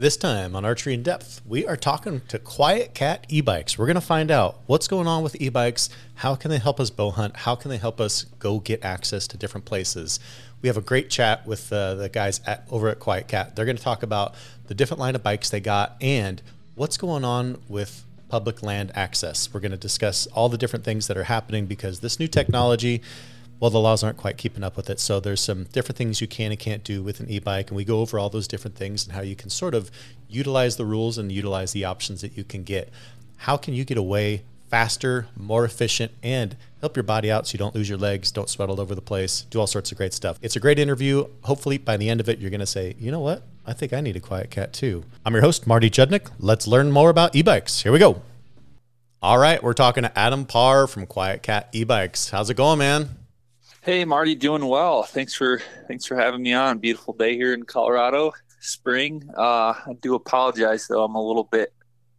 This time on Archery in Depth, we are talking to QuietKat e-bikes. We're going to find out what's going on with e-bikes, how can they help us bow hunt, how can they help us go get access to different places. We have a great chat with uh, the guys at, over at QuietKat. They're going to talk about the different line of bikes they got and what's going on with public land access. We're going to discuss all the different things that are happening because this new technology well, the laws aren't quite keeping up with it. So there's some different things you can and can't do with an e-bike, and we go over all those different things and how you can sort of utilize the rules and utilize the options that you can get. How can you get away faster, more efficient, and help your body out so you don't lose your legs, don't sweat all over the place, do all sorts of great stuff. It's a great interview. Hopefully, by the end of it, you're going to say, you know what? I think I need a QuietKat too. I'm your host, Marty Judnick. Let's learn more about e bikes. Here we go. All right, we're talking to Adam Parr from QuietKat e bikes. How's it going, man? Hey Marty, doing well. Thanks for thanks for having me on. Beautiful day here in Colorado, spring. Uh, I do apologize though. I'm a little bit.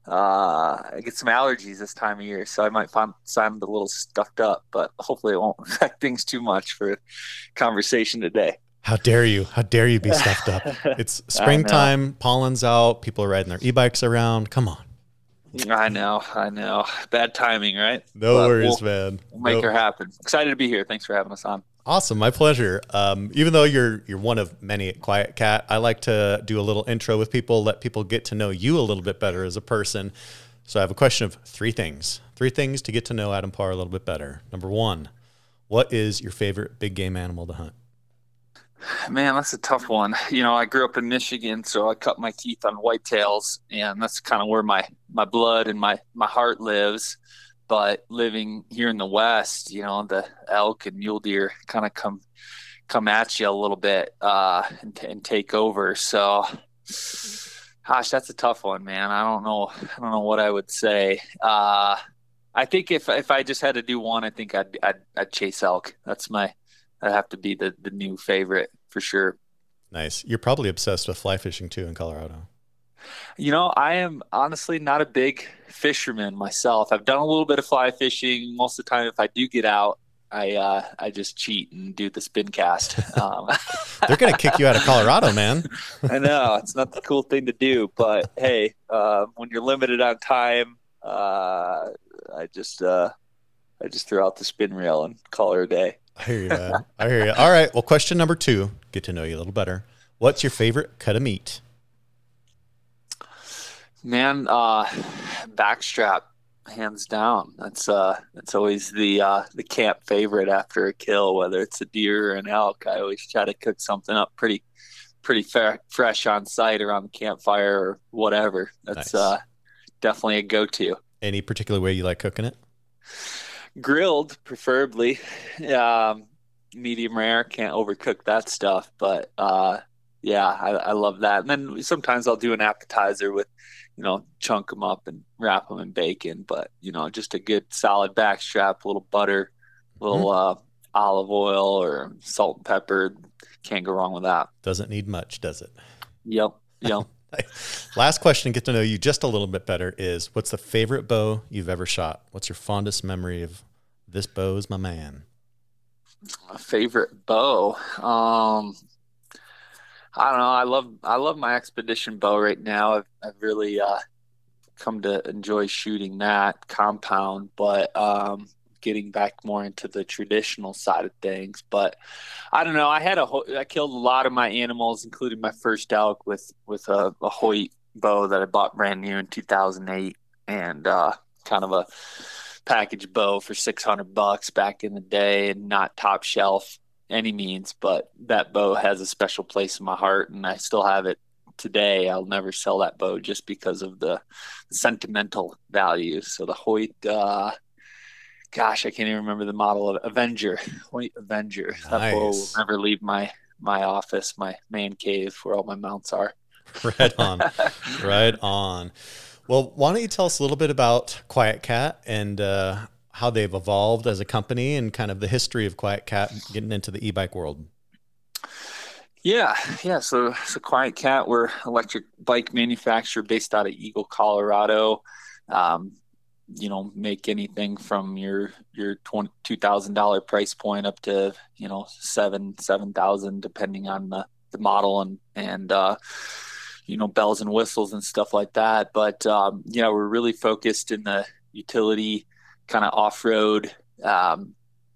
Uh, I get some allergies this time of year, so I might find sound a little stuffed up. But hopefully, it won't affect things too much for conversation today. How dare you? How dare you be stuffed up? It's springtime, pollen's out, people are riding their e-bikes around. Come on. I know, I know. Bad timing, right? No but worries, we'll, man. We'll make her happen. Excited to be here. Thanks for having us on. Awesome, my pleasure. Um, even though you're you're one of many at QuietKat, I like to do a little intro with people, let people get to know you a little bit better as a person. So I have a question of three things. Three things to get to know Adam Parr a little bit better. Number one, what is your favorite big game animal to hunt? Man, that's a tough one. You know, I grew up in Michigan, so I cut my teeth on whitetails, and that's kind of where my my blood and my my heart lives. But living here in the West, you know, the elk and mule deer kind of come come at you a little bit uh, and, and take over. So, gosh, that's a tough one, man. I don't know. I don't know what I would say. Uh, I think if if I just had to do one, I think I'd I'd, I'd chase elk. That's my that have to be the the new favorite for sure. Nice. You're probably obsessed with fly fishing too in Colorado. You know, I am honestly not a big fisherman myself. I've done a little bit of fly fishing. Most of the time, if I do get out, I uh, I just cheat and do the spin cast. Um, They're gonna kick you out of Colorado, man. I know it's not the cool thing to do, but hey, uh, when you're limited on time, uh, I just uh, I just throw out the spin reel and call her a day. I hear you, man. I hear you. All right. Well, question number two. Get to know you a little better. What's your favorite cut of meat? Man, uh, backstrap, hands down. That's uh, that's always the uh, the camp favorite after a kill, whether it's a deer or an elk. I always try to cook something up pretty, pretty fair, fresh on site around the campfire or whatever. That's nice. uh, definitely a go-to. Any particular way you like cooking it? Grilled preferably. Um, medium rare can't overcook that stuff but uh, yeah I, I, love that. And then sometimes i'll do an appetizer with you know chunk them up and wrap them in bacon but you know just a good solid backstrap a little butter a little mm-hmm. uh, olive oil or salt and pepper. Can't go wrong with that. Doesn't need much does it? Yep yep Last question, get to know you just a little bit better is what's the favorite bow you've ever shot? What's your fondest memory of this bow is my man? My favorite bow. Um I don't know. I love I love my expedition bow right now. I've, I've really uh, come to enjoy shooting that compound, but um, getting back more into the traditional side of things. But I don't know. I had a I killed a lot of my animals, including my first elk with with a, a Hoyt bow that I bought brand new in 2008, and uh, kind of a package bow for 600 bucks back in the day, and not top shelf any means, but that bow has a special place in my heart, and I still have it today. I'll never sell that bow just because of the sentimental value. So the Hoyt uh, gosh, I can't even remember the model of Avenger. Wait, Avenger. Nice. That will never leave my my office, my man cave where all my mounts are. right on. right on. Well, why don't you tell us a little bit about QuietKat and uh, how they've evolved as a company and kind of the history of QuietKat getting into the e-bike world? Yeah, yeah. So, so QuietKat, we're electric bike manufacturer based out of Eagle, Colorado. Um, you know make anything from your your two thousand dollar price point up to you know seven seven thousand depending on the the model and and uh, you know bells and whistles and stuff like that. But um, yeah, we're really focused in the utility kind of off road. Um,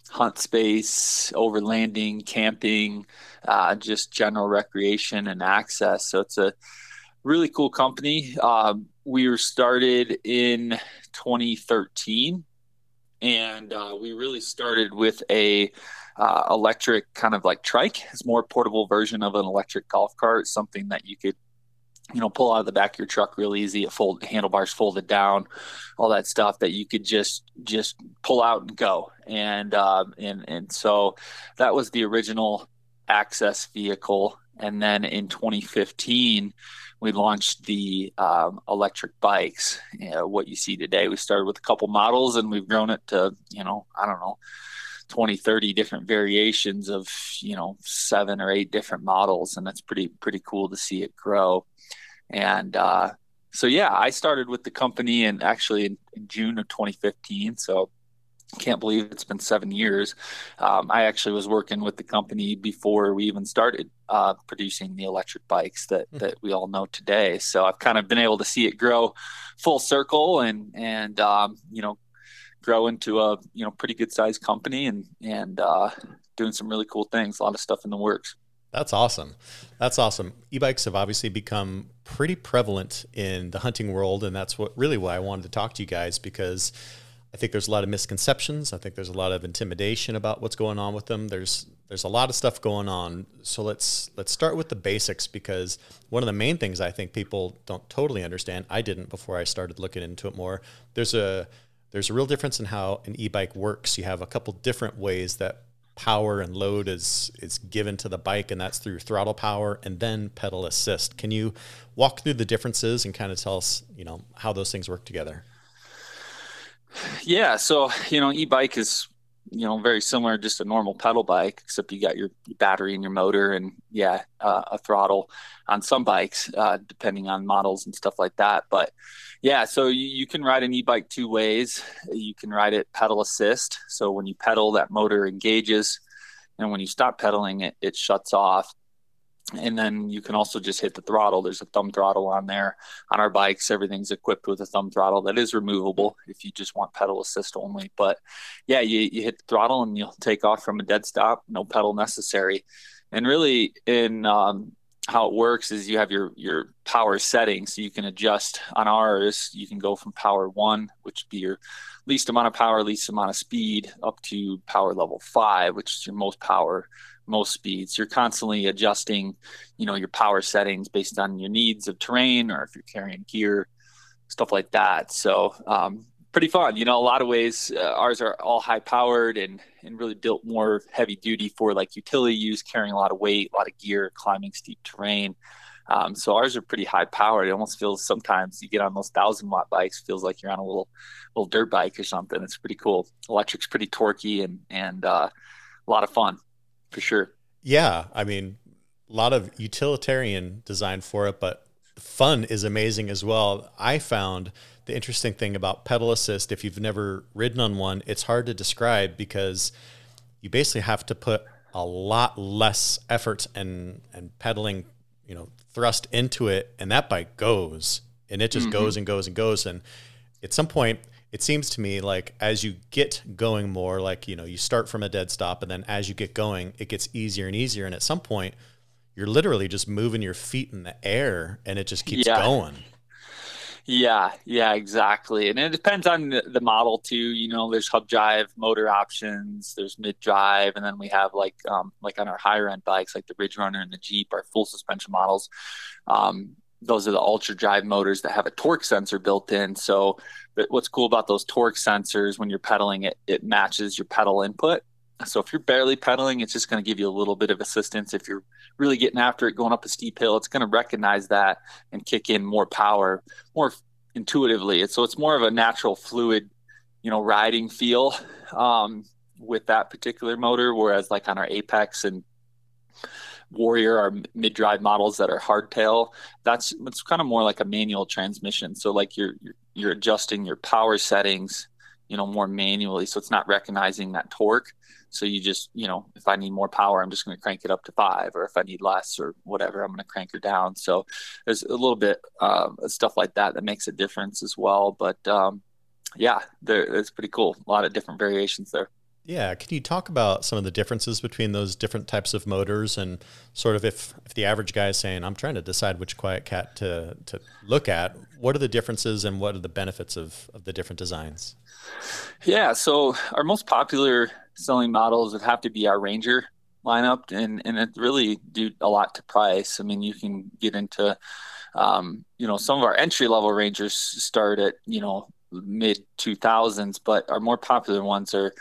hunt space, overlanding, camping, uh, just general recreation and access. So it's a really cool company. Um, we were started in 2013, and uh, we really started with a uh, electric kind of like trike. It's more portable version of an electric golf cart, something that you could you know pull out of the back of your truck real easy it fold handlebars folded down all that stuff that you could just just pull out and go and um, and and so that was the original access vehicle and then in 2015 we launched the um, electric bikes you know, what you see today. We started with a couple models and we've grown it to you know i don't know 20 30 different variations of you know seven or eight different models. And that's pretty pretty cool to see it grow. And uh, so, yeah, I started with the company and actually in, in, June of 2015. So, can't believe it's been seven years. Um, I actually was working with the company before we even started uh, producing the electric bikes that mm-hmm. that we all know today. So I've kind of been able to see it grow full circle and and um, you know grow into a you know pretty good sized company and and uh, doing some really cool things. A lot of stuff in the works. That's awesome. That's awesome. E-bikes have obviously become pretty prevalent in the hunting world, and that's what really why I wanted to talk to you guys because I think there's a lot of misconceptions. I think there's a lot of intimidation about what's going on with them. There's there's a lot of stuff going on. So let's let's start with the basics because one of the main things I think people don't totally understand. I didn't before I started looking into it more. There's a there's a real difference in how an e-bike works. You have a couple different ways that power and load is is given to the bike and that's through throttle power and then pedal assist can you walk through the differences and kind of tell us you know how those things work together yeah so you know e-bike is you know very similar just a normal pedal bike except you got your battery and your motor and yeah uh, a throttle on some bikes uh, depending on models and stuff like that. But yeah so you, you can ride an e-bike two ways. You can ride it pedal assist so when you pedal that motor engages and when you stop pedaling it it shuts off and then you can also just hit the throttle. There's a thumb throttle on there. On our bikes everything's equipped with a thumb throttle that is removable if you just want pedal assist only. But yeah you, you hit the throttle and you'll take off from a dead stop no pedal necessary. And really in um, how it works is you have your your power settings so you can adjust. On ours you can go from power one which would be your least amount of power least amount of speed up to power level five which is your most power most speeds you're constantly adjusting you know your power settings based on your needs of terrain or if you're carrying gear stuff like that so um, pretty fun. You know, a lot of ways uh, ours are all high powered and and really built more heavy duty for like utility use, carrying a lot of weight, a lot of gear, climbing steep terrain. Um, so ours are pretty high powered. It almost feels sometimes you get on those thousand watt bikes, feels like you're on a little little dirt bike or something. It's pretty cool. Electric's pretty torquey and and uh, a lot of fun for sure. Yeah, I mean, a lot of utilitarian design for it, but fun is amazing as well. I found the interesting thing about pedal assist, if you've never ridden on one, it's hard to describe because you basically have to put a lot less effort and and pedaling, you know, thrust into it, and that bike goes, and it just mm-hmm. goes and goes and goes, and at some point. It seems to me like as you get going more, like you know, you start from a dead stop, and then as you get going, it gets easier and easier. And at some point, you're literally just moving your feet in the air, and it just keeps yeah. going. Yeah, yeah, exactly. And it depends on the, the, model too. You know, there's hub drive motor options, there's mid drive, and then we have like um, like on our higher end bikes, like the Ridge Runner and the Jeep, our full suspension models. Um, those are the ultra drive motors that have a torque sensor built in. So, what's cool about those torque sensors when you're pedaling it, it matches your pedal input. So if you're barely pedaling, it's just going to give you a little bit of assistance. If you're really getting after it, going up a steep hill, it's going to recognize that and kick in more power more intuitively. So it's more of a natural fluid, you know, riding feel um, with that particular motor. Whereas like on our Apex and Warrior, our mid-drive models that are hardtail, that's it's kind of more like a manual transmission. So like you're you're, you're adjusting your power settings you know, more manually. So it's not recognizing that torque. So you just, you know, if I need more power, I'm just going to crank it up to five, or if I need less or whatever, I'm going to crank her down. So there's a little bit uh, stuff like that that makes a difference as well. But um, yeah, it's pretty cool. A lot of different variations there. Yeah, can you talk about some of the differences between those different types of motors and sort of if, if the average guy is saying, I'm trying to decide which QuietKat to, to look at, what are the differences and what are the benefits of, of the different designs? Yeah, so our most popular selling models would have to be our Ranger lineup, and, and it really do a lot to price. I mean, you can get into, um, you know, some of our entry level Rangers start at, you know, mid 2000s, but our more popular ones are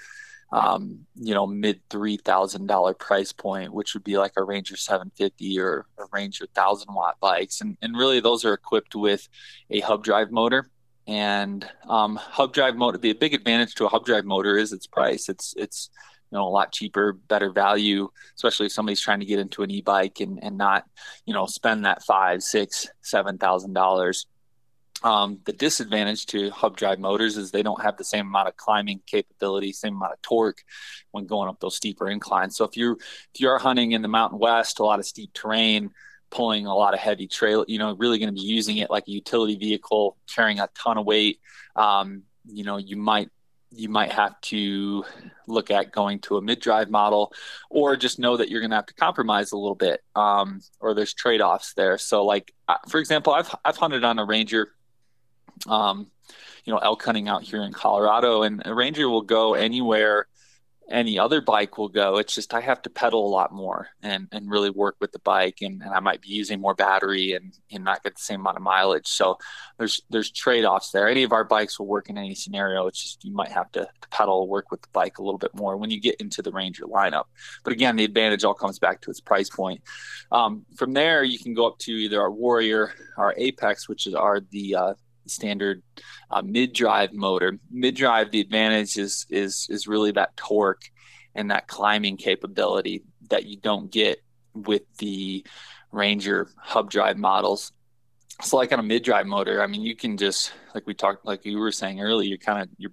um, you know, mid three thousand dollar price point, which would be like a Ranger 750 or a Ranger thousand watt bikes, and and really those are equipped with a hub drive motor. And um, hub drive motor, the big advantage to a hub drive motor is its price. It's it's you know a lot cheaper, better value, especially if somebody's trying to get into an e-bike and and not you know spend that five, six, seven thousand dollars um, the disadvantage to hub drive motors is they don't have the same amount of climbing capability, same amount of torque when going up those steeper inclines. So if you if you are hunting in the Mountain West, a lot of steep terrain, pulling a lot of heavy trail, you know, really going to be using it like a utility vehicle, carrying a ton of weight. Um, you know, you might you might have to look at going to a mid-drive model or just know that you're going to have to compromise a little bit um, or there's trade-offs there so like uh, for example I've, I've hunted on a ranger um, you know, elk hunting out here in Colorado, and a Ranger will go anywhere any other bike will go. It's just I have to pedal a lot more and and really work with the bike, and, and I might be using more battery and and not get the same amount of mileage. So there's there's trade offs there. Any of our bikes will work in any scenario. It's just you might have to, to pedal, work with the bike a little bit more when you get into the Ranger lineup. But again, the advantage all comes back to its price point. Um, from there, you can go up to either our Warrior, our Apex, which is are the uh, standard uh, mid-drive motor. Mid-drive, the advantage is is is really that torque and that climbing capability that you don't get with the Ranger hub drive models. So, like on a mid-drive motor, I mean, you can just like we talked, like you were saying earlier, you're kind of you're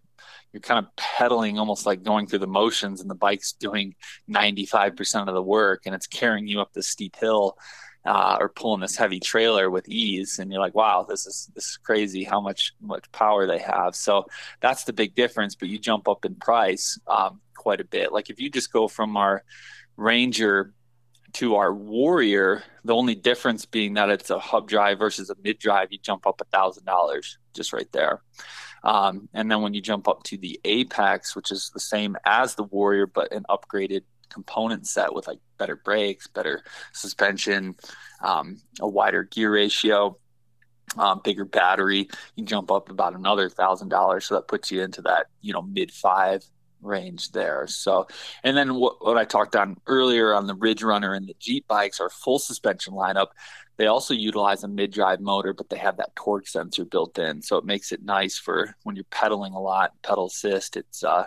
you're kind of pedaling almost like going through the motions and the bike's doing 95% of the work and it's carrying you up the steep hill uh, or pulling this heavy trailer with ease and you're like wow this is this is crazy how much much power they have. So that's the big difference but you jump up in price um, quite a bit. Like if you just go from our ranger to our warrior the only difference being that it's a hub drive versus a mid drive you jump up a thousand dollars just right there. Um, and then when you jump up to the apex which is the same as the warrior but an upgraded component set with like better brakes, better suspension, um, a wider gear ratio, um, bigger battery. You jump up about another thousand dollars, so that puts you into that you know mid five range there. So, and then what, what I talked on earlier on the Ridge Runner and the Jeep bikes, our full suspension lineup, they also utilize a mid-drive motor, but they have that torque sensor built in, so it makes it nice for when you're pedaling a lot, pedal assist. It's uh,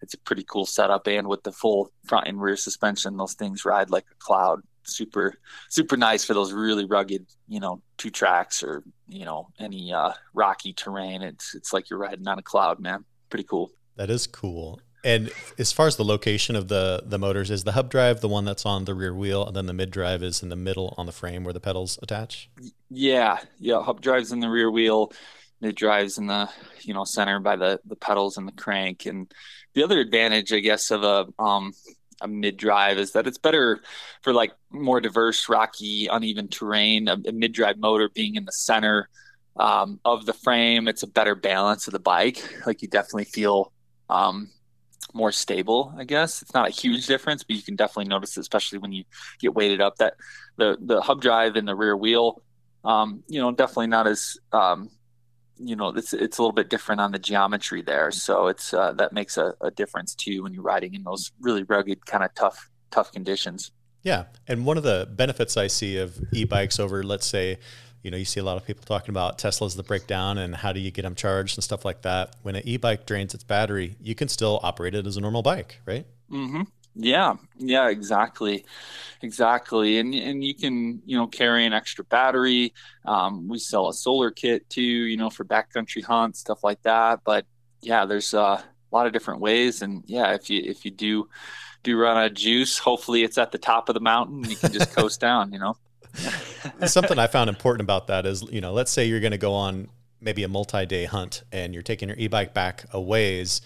it's a pretty cool setup, and with the full front and rear suspension, those things ride like a cloud. Super, super nice for those really rugged, you know, two tracks or you know any uh, rocky terrain. It's it's like you're riding on a cloud, man. Pretty cool. That is cool. And as far as the location of the the motors, is the hub drive the one that's on the rear wheel, and then the mid drive is in the middle on the frame where the pedals attach? Yeah, yeah. Hub drive's in the rear wheel, mid drive's in the you know center by the the pedals and the crank. And the other advantage, I guess, of a um, a mid drive is that it's better for like more diverse, rocky, uneven terrain. A, a mid drive motor being in the center um, of the frame, it's a better balance of the bike. Like you definitely feel um, more stable, I guess. It's not a huge difference, but you can definitely notice it, especially when you get weighted up that the the hub drive and the rear wheel, um, you know, definitely not as um, you know, it's it's a little bit different on the geometry there. So it's uh, that makes a, a difference too when you're riding in those really rugged, kind of tough tough conditions. Yeah, and one of the benefits I see of e-bikes over, let's say, you know, you see a lot of people talking about Teslas that break down and how do you get them charged and stuff like that. When an e-bike drains its battery, you can still operate it as a normal bike, right? Mm-hmm. Yeah, yeah, exactly, exactly. And and you can you know carry an extra battery. Um, we sell a solar kit too, you know, for backcountry hunts, stuff like that. But yeah, there's uh, a lot of different ways, and yeah, if you if you do do run out of juice, hopefully it's at the top of the mountain. You can just coast down, you know. Something I found important about that is, you know, let's say you're going to go on maybe a multi-day hunt and you're taking your e-bike back a ways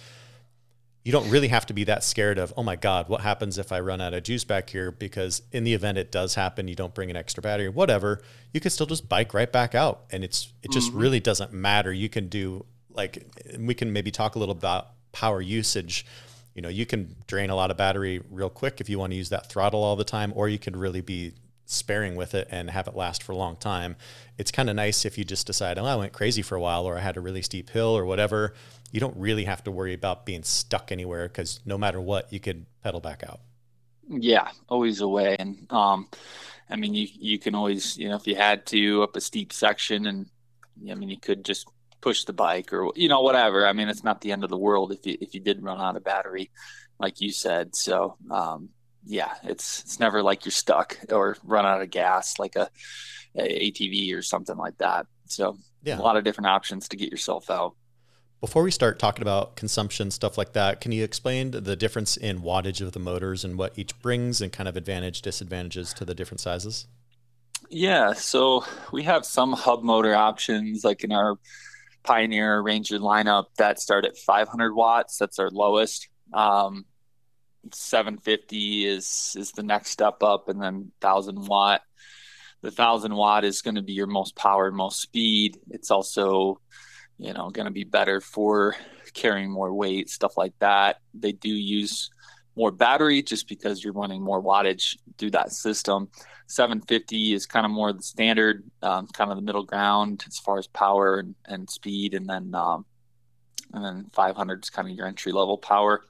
you don't really have to be that scared of, oh my God, what happens if I run out of juice back here? Because in the event it does happen, you don't bring an extra battery, whatever, you can still just bike right back out. And it's it just mm-hmm. really doesn't matter. You can do like we can maybe talk a little about power usage. You know, you can drain a lot of battery real quick if you want to use that throttle all the time, or you can really be sparing with it and have it last for a long time. It's kind of nice if you just decide, oh, I went crazy for a while or I had a really steep hill or whatever you don't really have to worry about being stuck anywhere because no matter what, you could pedal back out. Yeah, always a way. And um, I mean, you you can always, you know, if you had to up a steep section, and I mean, you could just push the bike or you know whatever. I mean, it's not the end of the world if you if you did run out of battery, like you said. So um, yeah, it's it's never like you're stuck or run out of gas like a, a ATV or something like that. So yeah. a lot of different options to get yourself out. Before we start talking about consumption, stuff like that, can you explain the difference in wattage of the motors and what each brings and kind of advantage, disadvantages to the different sizes? Yeah, so we have some hub motor options like in our Pioneer Ranger lineup that start at 500 watts. That's our lowest. Um, 750 is is the next step up, and then 1000 watt. The 1000 watt is going to be your most power, most speed. It's also you know, going to be better for carrying more weight, stuff like that. They do use more battery just because you're running more wattage through that system. 750 is kind of more the standard, um, kind of the middle ground as far as power and, and speed, and then um, and then 500 is kind of your entry level power.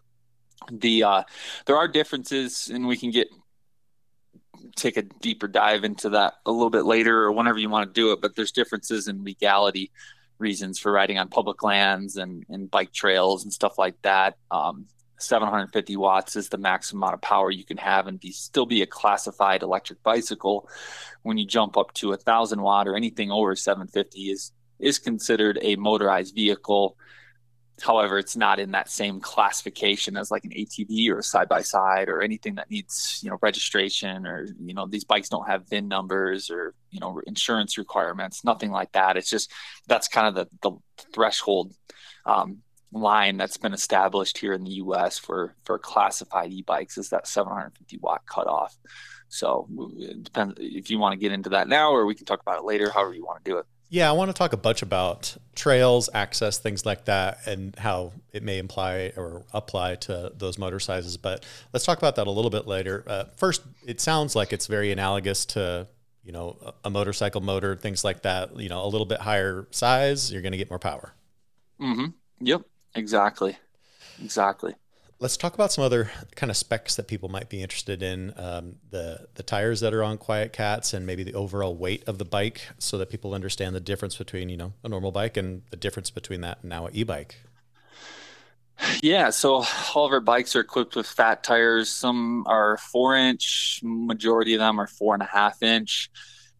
The uh, there are differences, and we can get take a deeper dive into that a little bit later or whenever you want to do it. But there's differences in legality reasons for riding on public lands and, and bike trails and stuff like that. Um, 750 watts is the maximum amount of power you can have and be still be a classified electric bicycle. When you jump up to a thousand watt or anything over 750 is is considered a motorized vehicle However, it's not in that same classification as like an ATV or a side by side or anything that needs, you know, registration or, you know, these bikes don't have VIN numbers or, you know, insurance requirements, nothing like that. It's just that's kind of the, the threshold um, line that's been established here in the US for, for classified e bikes is that 750 watt cutoff. So it depends if you want to get into that now or we can talk about it later, however you want to do it. Yeah, I want to talk a bunch about trails, access, things like that, and how it may imply or apply to those motor sizes. But let's talk about that a little bit later. Uh, first, it sounds like it's very analogous to you know a motorcycle motor, things like that. You know, a little bit higher size, you're going to get more power. Mm-hmm. Yep. Exactly. Exactly. Let's talk about some other kind of specs that people might be interested in. Um, the the tires that are on QuietKats and maybe the overall weight of the bike, so that people understand the difference between you know a normal bike and the difference between that and now an e-bike. Yeah, so all of our bikes are equipped with fat tires. Some are four inch, majority of them are four and a half inch.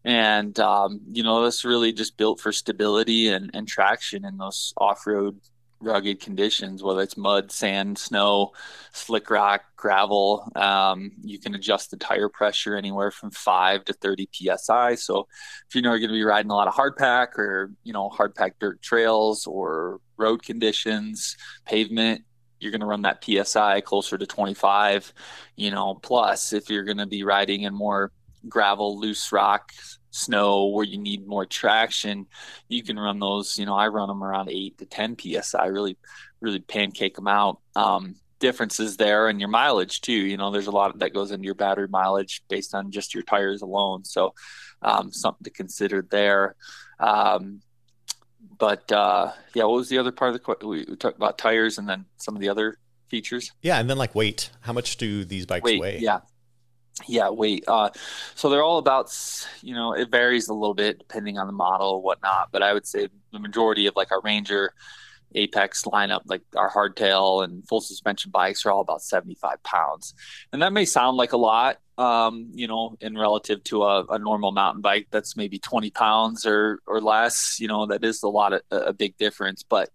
And, um, you know, that's really just built for stability and, and traction in those off road rugged conditions, whether it's mud, sand, snow, slick rock, gravel. Um, you can adjust the tire pressure anywhere from five to 30 psi. So if you know you're going to be riding a lot of hard pack or you know hard pack dirt trails or road conditions, pavement, you're going to run that psi closer to 25. You know, plus if you're going to be riding in more gravel, loose rock, snow where you need more traction, you can run those. You know, I run them around eight to 10 psi, really, really pancake them out. Um, differences there and your mileage too. You know, there's a lot that goes into your battery mileage based on just your tires alone. So, um, something to consider there. Um, but uh, yeah, what was the other part of the question? We, we talked about tires and then some of the other features. Yeah, and then like weight. How much do these bikes weight, weigh? Yeah, yeah, wait Uh, so they're all about, you know, it varies a little bit depending on the model whatnot, but I would say the majority of like our Ranger Apex lineup, like our hardtail and full suspension bikes, are all about 75 pounds. And that may sound like a lot, um, you know, in relative to a, a, normal mountain bike that's maybe 20 pounds or, or less, you know, that is a lot of a big difference. But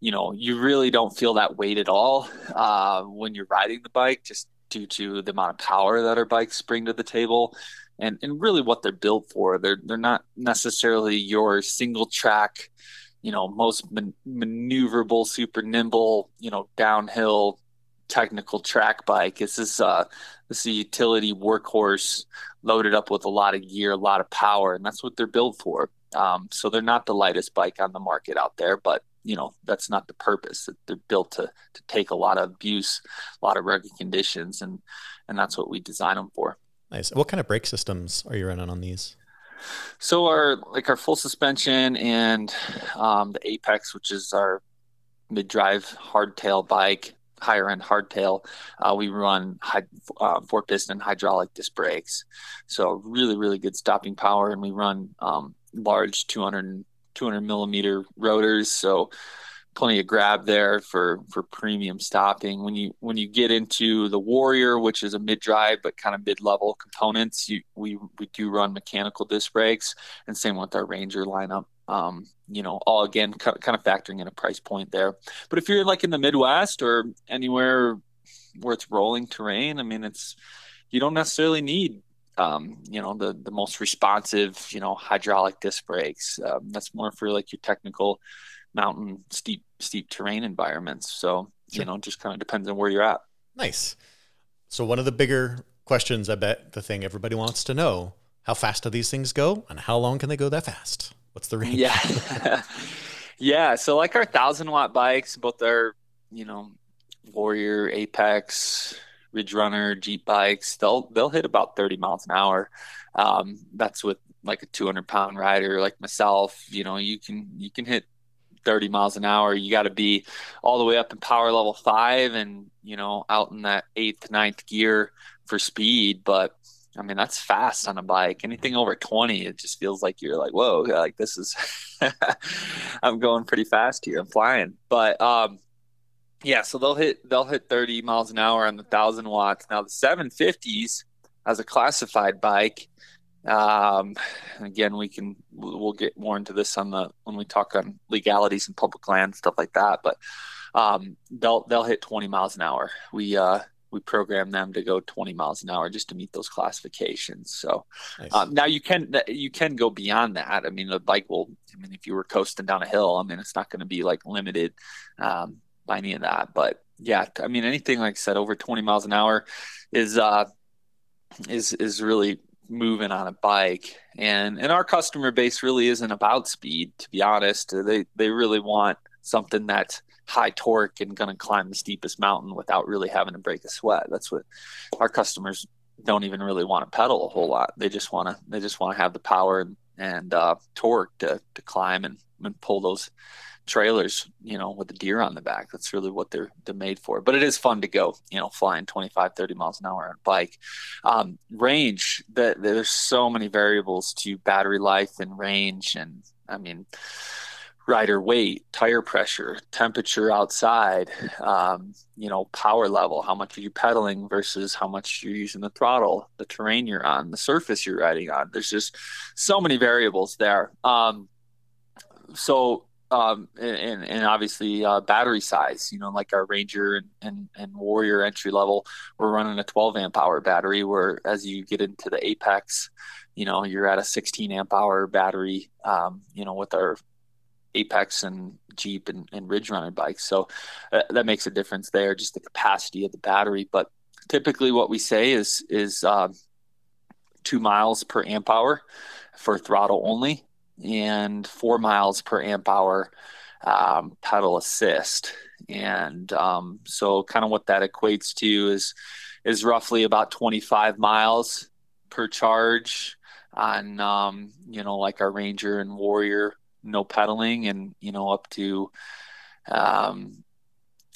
you know, you really don't feel that weight at all uh, when you're riding the bike, just due to the amount of power that our bikes bring to the table, and and really what they're built for. They're they're not necessarily your single track, you know, most man- maneuverable, super nimble, you know, downhill technical track bike. This is uh, this is a utility workhorse loaded up with a lot of gear, a lot of power, and that's what they're built for. Um, so they're not the lightest bike on the market out there, but you know that's not the purpose that they're built to to take a lot of abuse a lot of rugged conditions and and that's what we design them for. Nice. What kind of brake systems are you running on these? So our like our full suspension and um, the apex which is our mid-drive hardtail bike higher end hardtail uh, we run high, uh, four piston hydraulic disc brakes. So really really good stopping power and we run um, large 200 200 millimeter rotors, so plenty of grab there for for premium stopping. When you when you get into the Warrior, which is a mid drive but kind of mid level components, you we we do run mechanical disc brakes, and same with our Ranger lineup. Um, you know, all again kind of factoring in a price point there. But if you're like in the Midwest or anywhere where it's rolling terrain, I mean, it's you don't necessarily need um, you know the the most responsive you know hydraulic disc brakes. Um, that's more for like your technical mountain steep steep terrain environments. So sure. you know just kind of depends on where you're at. Nice. So one of the bigger questions i bet the thing everybody wants to know how fast do these things go and how long can they go that fast? What's the range? Yeah. Yeah so like our thousand watt bikes both our you know warrior apex Ridge Runner, Jeep bikes, they'll they'll hit about 30 miles an hour. Um, that's with like a 200 pound rider like myself. You know, you can you can hit 30 miles an hour. You got to be all the way up in power level five, and you know, out in that eighth, ninth gear for speed. But I mean, that's fast on a bike. Anything over 20, it just feels like you're like, whoa, like this is, I'm going pretty fast here. I'm flying. But um, yeah, so they'll hit they'll hit 30 miles an hour on the thousand watts. Now the 750s as a classified bike, um, again we can we'll get more into this on the when we talk on legalities and public land stuff like that. But um, they'll they'll hit 20 miles an hour. We uh, we program them to go 20 miles an hour just to meet those classifications. So nice. um, now you can you can go beyond that. I mean, the bike will. I mean, if you were coasting down a hill, I mean, it's not going to be like limited. Um, by any of that. But yeah, I mean, anything like I said, over 20 miles an hour is uh, is is really moving on a bike. And and our customer base really isn't about speed, to be honest. They they really want something that's high torque and going to climb the steepest mountain without really having to break a sweat. That's what our customers don't even really want to pedal a whole lot. They just want to they just want to have the power and, and uh, torque to to climb and, and pull those trailers, you know, with the deer on the back. That's really what they're they're made for. But it is fun to go, you know, flying 25, 30 miles an hour on a bike. Um, range, that there's so many variables to battery life and range, and I mean, rider weight, tire pressure, temperature outside, um, you know, power level, how much are you pedaling versus how much you're using the throttle, the terrain you're on, the surface you're riding on. There's just so many variables there. Um, so um, and, and obviously uh, battery size. You know, like our Ranger and, and, and Warrior entry level, we're running a 12 amp hour battery. Where as you get into the Apex, you know, you're at a 16 amp hour battery. Um, you know, with our Apex and Jeep and, and Ridge Runner bikes. So uh, that makes a difference there, just the capacity of the battery. But typically, what we say is is uh, two miles per amp hour for throttle only and four miles per amp hour um, pedal assist. And um, so, kind of what that equates to is is roughly about 25 miles per charge on um, you know like our Ranger and Warrior no pedaling, and you know up to um,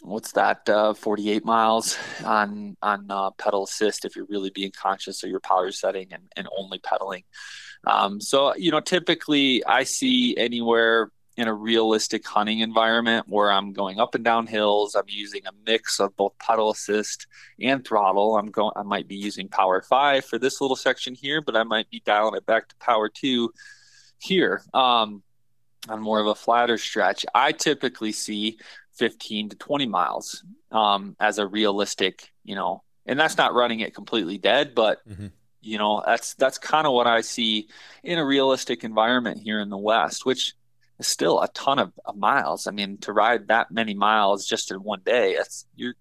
what's that uh, 48 miles on on uh, pedal assist if you're really being conscious of your power setting and, and only pedaling um, so, you know, typically I see anywhere in a realistic hunting environment where I'm going up and down hills. I'm using a mix of both pedal assist and throttle. I'm going. I might be using power five for this little section here, but I might be dialing it back to power two here. Um, on more of a flatter stretch, I typically see 15 to 20 miles um, as a realistic, you know, and that's not running it completely dead, but mm-hmm. You know, that's that's kind of what I see in a realistic environment here in the West, which is still a ton of, of miles. I mean, to ride that many miles just in one day, you're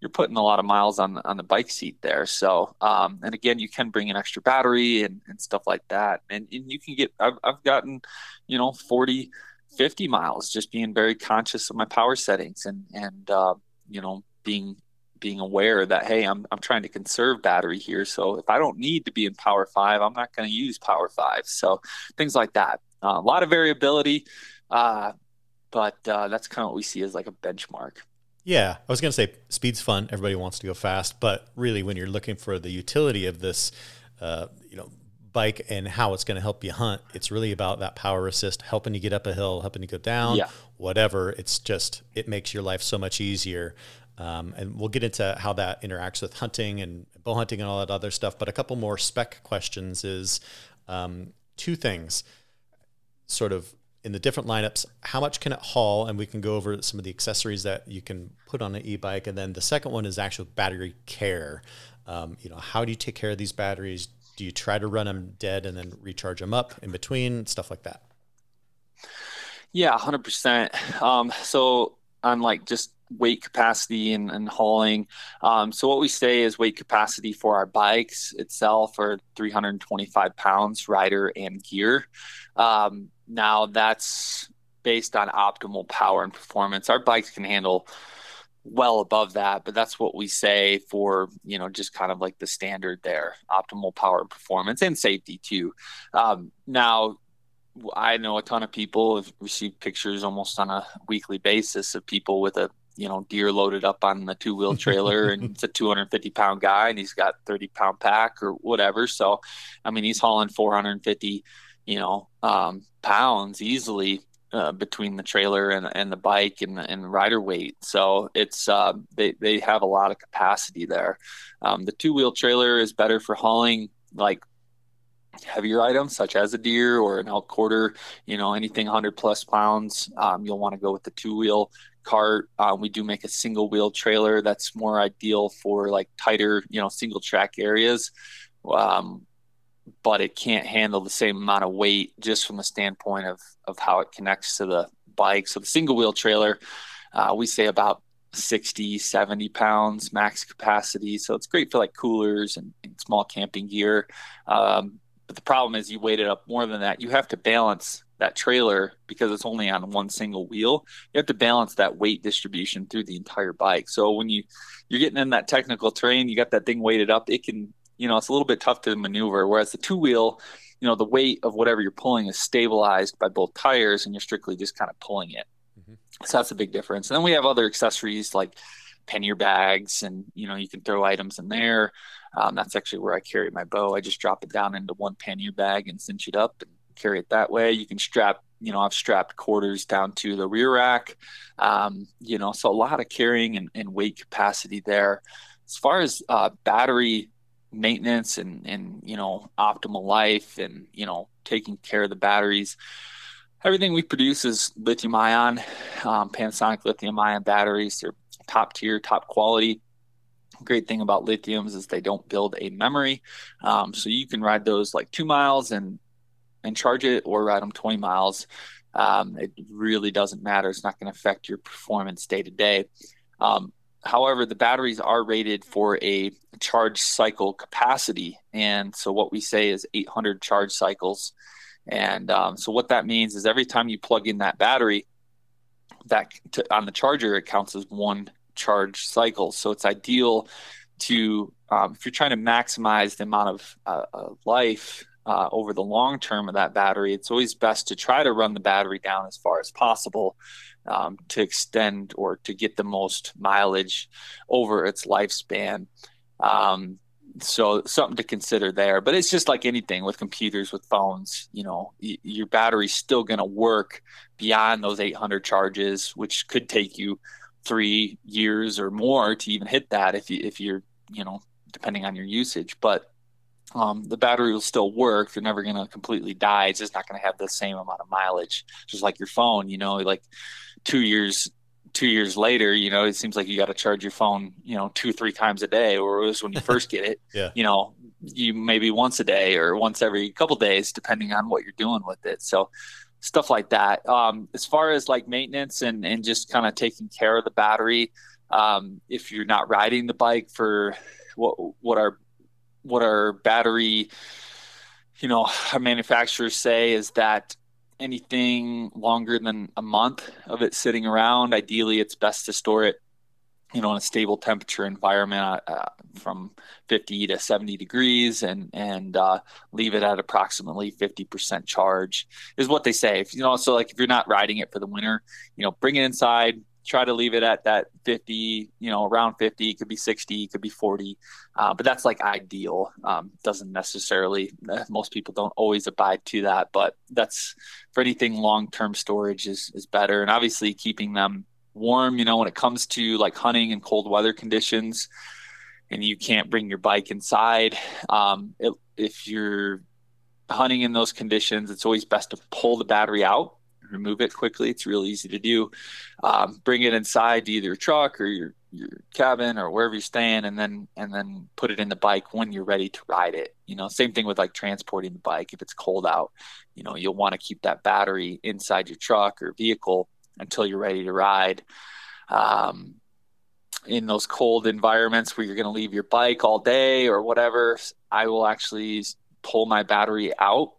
you're putting a lot of miles on on the bike seat there. So, um, and again, you can bring an extra battery and, and stuff like that, and, and you can get. I've, I've gotten, you know, 40, 50 miles just being very conscious of my power settings and and uh, you know being being aware that hey, I'm I'm trying to conserve battery here. So if I don't need to be in Power Five, I'm not going to use Power Five. So things like that. Uh, a lot of variability, uh, but uh, that's kind of what we see as like a benchmark. Yeah, I was going to say speed's fun. Everybody wants to go fast, but really, when you're looking for the utility of this, uh, you know, bike and how it's going to help you hunt, it's really about that power assist, helping you get up a hill, helping you go down, yeah. whatever. It's just it makes your life so much easier. Um, and we'll get into how that interacts with hunting and bow hunting and all that other stuff. But a couple more spec questions is um, two things, sort of in the different lineups, how much can it haul? And we can go over some of the accessories that you can put on an e-bike. And then the second one is actual battery care. Um, you know, how do you take care of these batteries? Do you try to run them dead and then recharge them up in between? Stuff like that. Yeah, hundred um, percent. So on like just weight capacity and, and hauling. Um, so what we say is weight capacity for our bikes itself are 325 pounds, rider and gear. Um, now that's based on optimal power and performance. Our bikes can handle well above that, but that's what we say for, you know, just kind of like the standard there, optimal power and performance and safety too. Um, now, I know a ton of people have received pictures almost on a weekly basis of people with a you know deer loaded up on the two wheel trailer and it's a 250 pound guy and he's got 30 pound pack or whatever so i mean he's hauling 450 you know, um, pounds easily uh, between the trailer and, and the bike and, and rider weight. So it's uh, they they have a lot of capacity there. Um, the two wheel trailer is better for hauling like heavier items such as a deer or an elk quarter. You know, anything 100 plus pounds, um, you'll want to go with the two wheel cart. Um, we do make a single wheel trailer that's more ideal for like tighter, you know, single track areas. Um, but it can't handle the same amount of weight just from the standpoint of of how it connects to the bike. So the single wheel trailer, uh, we say about 60, 70 pounds max capacity. So it's great for like coolers and, and small camping gear. Um, but the problem is you weight it up more than that. You have to balance that trailer because it's only on one single wheel. You have to balance that weight distribution through the entire bike. So when you you're getting in that technical terrain, you got that thing weighted up, it can you know, it's a little bit tough to maneuver. Whereas the two wheel, you know, the weight of whatever you're pulling is stabilized by both tires and you're strictly just kind of pulling it. Mm-hmm. So that's a big difference. And then we have other accessories like pannier bags and, you know, you can throw items in there. Um, that's actually where I carry my bow. I just drop it down into one pannier bag and cinch it up and carry it that way. You can strap, you know, I've strapped quarters down to the rear rack. Um, you know, so a lot of carrying and, and weight capacity there. As far as uh, battery maintenance and and you know optimal life and you know taking care of the batteries everything we produce is lithium ion um, panasonic lithium ion batteries they're top tier top quality great thing about lithiums is they don't build a memory um, so you can ride those like two miles and and charge it or ride them 20 miles um, it really doesn't matter it's not going to affect your performance day to day um, However, the batteries are rated for a charge cycle capacity. And so what we say is 800 charge cycles. And um, so what that means is every time you plug in that battery, that to, on the charger, it counts as one charge cycle. So it's ideal to, um, if you're trying to maximize the amount of uh, uh, life uh, over the long term of that battery, it's always best to try to run the battery down as far as possible um, to extend or to get the most mileage over its lifespan. Um, so something to consider there. But it's just like anything with computers, with phones. You know, y- your battery's still going to work beyond those 800 charges, which could take you three years or more to even hit that if you if you're you know depending on your usage. But um, the battery will still work. You're never going to completely die. It's just not going to have the same amount of mileage. Just like your phone, you know, like two years two years later, you know, it seems like you got to charge your phone, you know, two, three times a day, or it was when you first get it, yeah. you know, you maybe once a day or once every couple days, depending on what you're doing with it. So stuff like that. Um, as far as like maintenance and, and just kind of taking care of the battery, um, if you're not riding the bike for what, what our, what our battery, you know, our manufacturers say is that anything longer than a month of it sitting around. Ideally, it's best to store it, you know, in a stable temperature environment uh, from 50 to 70 degrees, and and uh, leave it at approximately 50% charge is what they say. If you know, so like if you're not riding it for the winter, you know, bring it inside, try to leave it at that 50 you know around 50 could be 60 could be 40 uh, but that's like ideal. Um, doesn't necessarily uh, most people don't always abide to that but that's for anything long-term storage is is better. And obviously keeping them warm you know when it comes to like hunting in cold weather conditions and you can't bring your bike inside um, it, if you're hunting in those conditions it's always best to pull the battery out remove it quickly. It's real easy to do. Um, bring it inside to either your truck or your your cabin or wherever you're staying, and then and then put it in the bike when you're ready to ride it. You know, same thing with like transporting the bike. If it's cold out, you know, you'll want to keep that battery inside your truck or vehicle until you're ready to ride. Um, in those cold environments where you're going to leave your bike all day or whatever, I will actually pull my battery out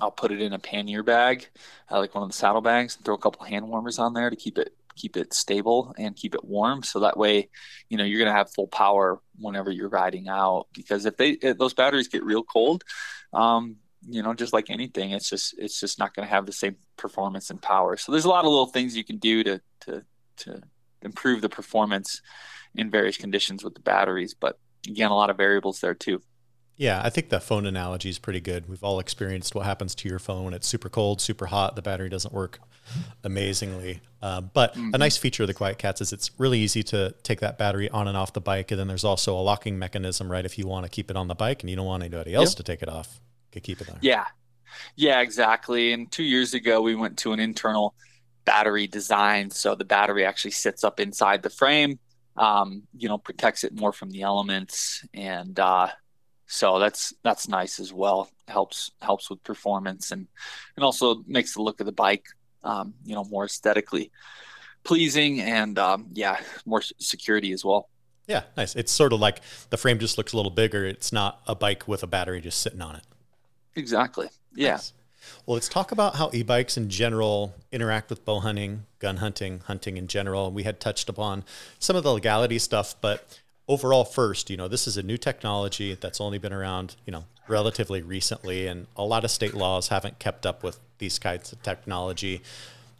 I'll put it in a pannier bag, uh, like one of the saddle bags, and throw a couple hand warmers on there to keep it keep it stable and keep it warm. So that way, you know, you're gonna have full power whenever you're riding out. Because if they if those batteries get real cold, um, you know, just like anything, it's just it's just not gonna have the same performance and power. So there's a lot of little things you can do to to to improve the performance in various conditions with the batteries. But again, a lot of variables there too. Yeah, I think the phone analogy is pretty good. We've all experienced what happens to your phone when it's super cold, super hot, the battery doesn't work amazingly. Uh, but mm-hmm. a nice feature of the QuietKats is it's really easy to take that battery on and off the bike. And then there's also a locking mechanism, right? If you want to keep it on the bike and you don't want anybody else yep. to take it off, you can keep it there. Yeah. Yeah, exactly. And two years ago, we went to an internal battery design. So the battery actually sits up inside the frame, um, you know, protects it more from the elements and, uh, so that's that's nice as well. Helps helps with performance and and also makes the look of the bike, um, you know, more aesthetically pleasing and um, yeah, more security as well. Yeah, nice. It's sort of like the frame just looks a little bigger. It's not a bike with a battery just sitting on it. Exactly. Yeah. Nice. Well, let's talk about how e-bikes in general interact with bow hunting, gun hunting, hunting in general. We had touched upon some of the legality stuff, but overall first, you know, this is a new technology that's only been around, you know, relatively recently, and a lot of state laws haven't kept up with these kinds of technology.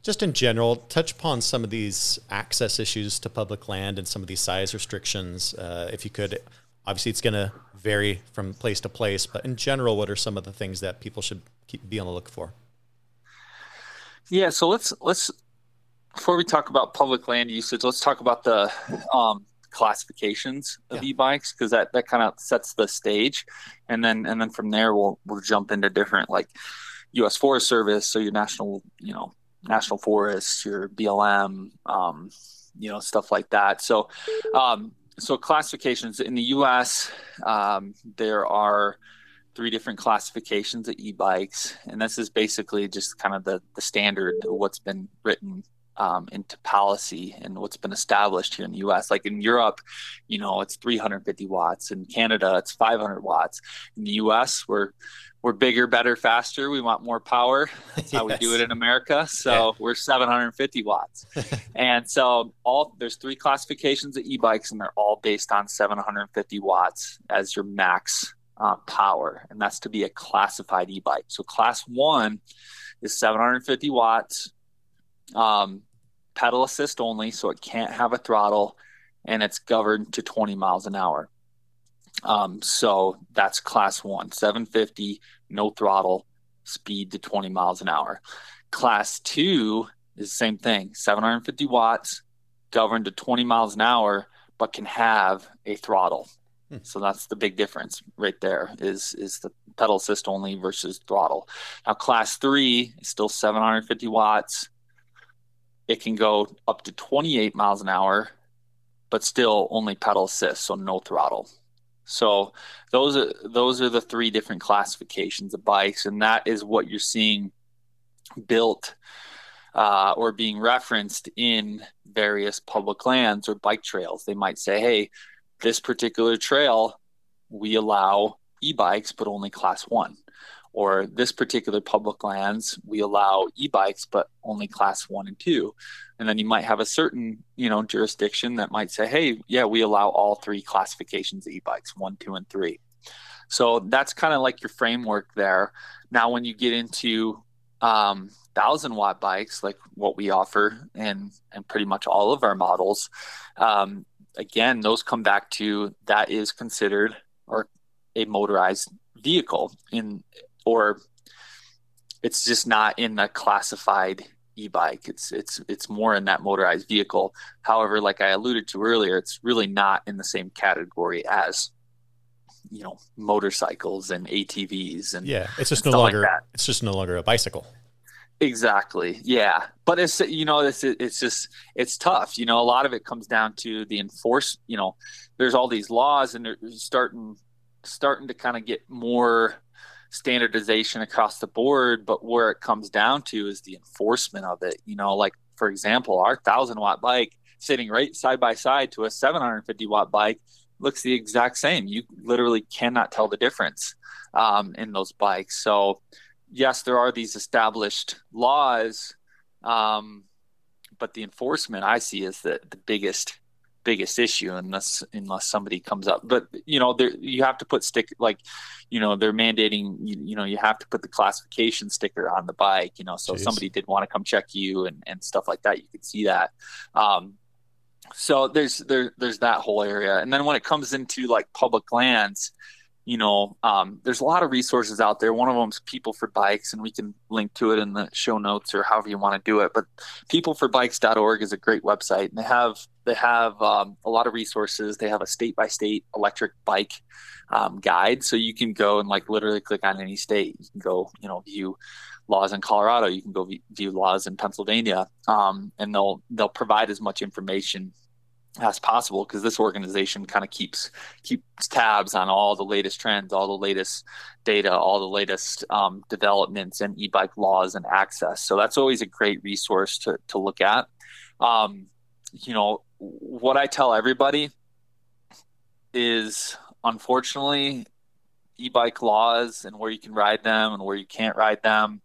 Just in general, touch upon some of these access issues to public land and some of these size restrictions, uh, if you could. Obviously, it's going to vary from place to place, but in general, what are some of the things that people should keep, be on the look for? Yeah, so let's let's before we talk about public land usage, let's talk about the um, classifications of yeah. e-bikes because that that kind of sets the stage, and then and then from there we'll we'll jump into different like U.S. Forest Service, so your national you know national forests, your BLM, um, you know stuff like that. So um, so classifications in the U.S. Um, there are three different classifications of e-bikes and this is basically just kind of the, the standard of what's been written um, into policy and what's been established here in the U.S. Like in Europe, you know, it's 350 watts. In Canada, it's 500 watts. In the U.S., we're we're bigger, better, faster. We want more power. That's how yes. we do it in America. So yeah. we're 750 watts. and so all there's three classifications of e-bikes, and they're all based on 750 watts as your max uh, power, and that's to be a classified e-bike. So class one is 750 watts um, pedal assist only, so it can't have a throttle, and it's governed to 20 miles an hour. Um, so that's class one, 750, no throttle, speed to 20 miles an hour. Class two is the same thing, 750 watts, governed to 20 miles an hour, but can have a throttle. Hmm. So that's the big difference right there is is the pedal assist only versus throttle. Now class three is still 750 watts. It can go up to 28 miles an hour, but still only pedal assist, so no throttle. So those are those are the three different classifications of bikes, and that is what you're seeing built uh, or being referenced in various public lands or bike trails. They might say, "Hey, this particular trail, we allow e-bikes, but only class one." Or this particular public lands, we allow e-bikes, but only class one and two. And then you might have a certain, you know, jurisdiction that might say, "Hey, yeah, we allow all three classifications of e-bikes, one, two, and three. So that's kind of like your framework there. Now, when you get into um, thousand watt bikes like what we offer and and pretty much all of our models um, again those come back to that is considered or a motorized vehicle in or it's just not in the classified e-bike it's it's it's more in that motorized vehicle however like i alluded to earlier it's really not in the same category as you know motorcycles and atvs and yeah it's just no longer like it's just no longer a bicycle Exactly. Yeah. But it's you know it's it's just it's tough. You know, a lot of it comes down to the enforce. You know, there's all these laws and they're starting starting to kind of get more standardization across the board. But where it comes down to is the enforcement of it. You know, like for example, our thousand watt bike sitting right side by side to a 750 watt bike looks the exact same. You literally cannot tell the difference um, in those bikes. So yes, there are these established laws, um, but the enforcement I see is the the biggest biggest issue unless unless somebody comes up. But you know, there you have to put stick like, you know, they're mandating you, you know you have to put the classification sticker on the bike. You know, so Jeez. if somebody did want to come check you and and stuff like that, you could see that. Um, so there's there there's that whole area, and then when it comes into like public lands you know, um, there's a lot of resources out there. One of them is People for Bikes, and we can link to it in the show notes or however you want to do it. But peopleforbikes.org is a great website, and they have they have um, a lot of resources. They have a state by state electric bike um, guide, so you can go and like literally click on any state. You can go, you know, view laws in Colorado. You can go view laws in Pennsylvania, um, and they'll they'll provide as much information as possible because this organization kind of keeps keeps tabs on all the latest trends, all the latest data, all the latest um, developments and e-bike laws and access. So that's always a great resource to to look at. Um, you know what I tell everybody is unfortunately e-bike laws and where you can ride them and where you can't ride them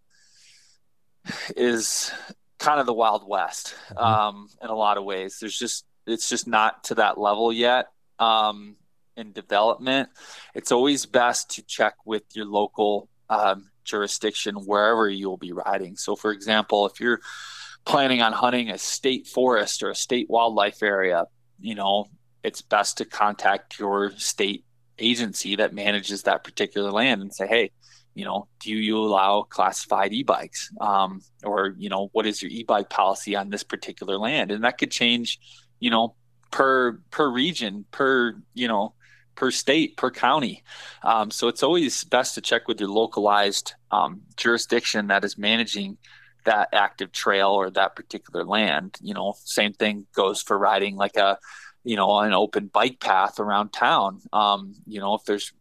is kind of the wild west mm-hmm. um, in a lot of ways. There's just it's just not to that level yet um, in development. It's always best to check with your local um, jurisdiction wherever you'll be riding. So, for example, if you're planning on hunting a state forest or a state wildlife area, you know, it's best to contact your state agency that manages that particular land and say, hey, you know, do you allow classified e-bikes? Um, or, you know, what is your e-bike policy on this particular land? And that could change you know, per per region, per you know, per state, per county. Um, so it's always best to check with your localized um, jurisdiction that is managing that active trail or that particular land. You know, same thing goes for riding like a, you know, an open bike path around town. Um, you know, if there's,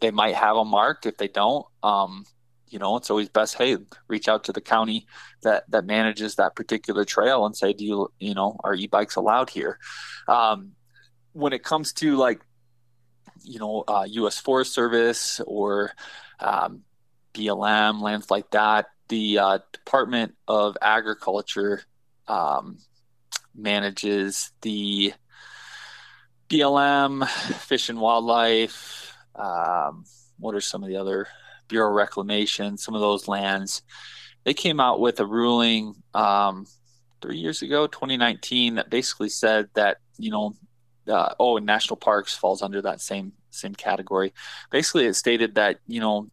they might have a mark. If they don't, um, you know, it's always best, hey, reach out to the county that that manages that particular trail and say, do you, you know, are e-bikes allowed here? Um, when it comes to like, you know, uh, U.S. Forest Service or um, BLM lands like that, the uh, Department of Agriculture um, manages the BLM, Fish and Wildlife. Um, what are some of the other Bureau of Reclamation, some of those lands. They came out with a ruling um, three years ago, 2019, that basically said that you know, uh, oh, and national parks falls under that same same category. Basically, it stated that you know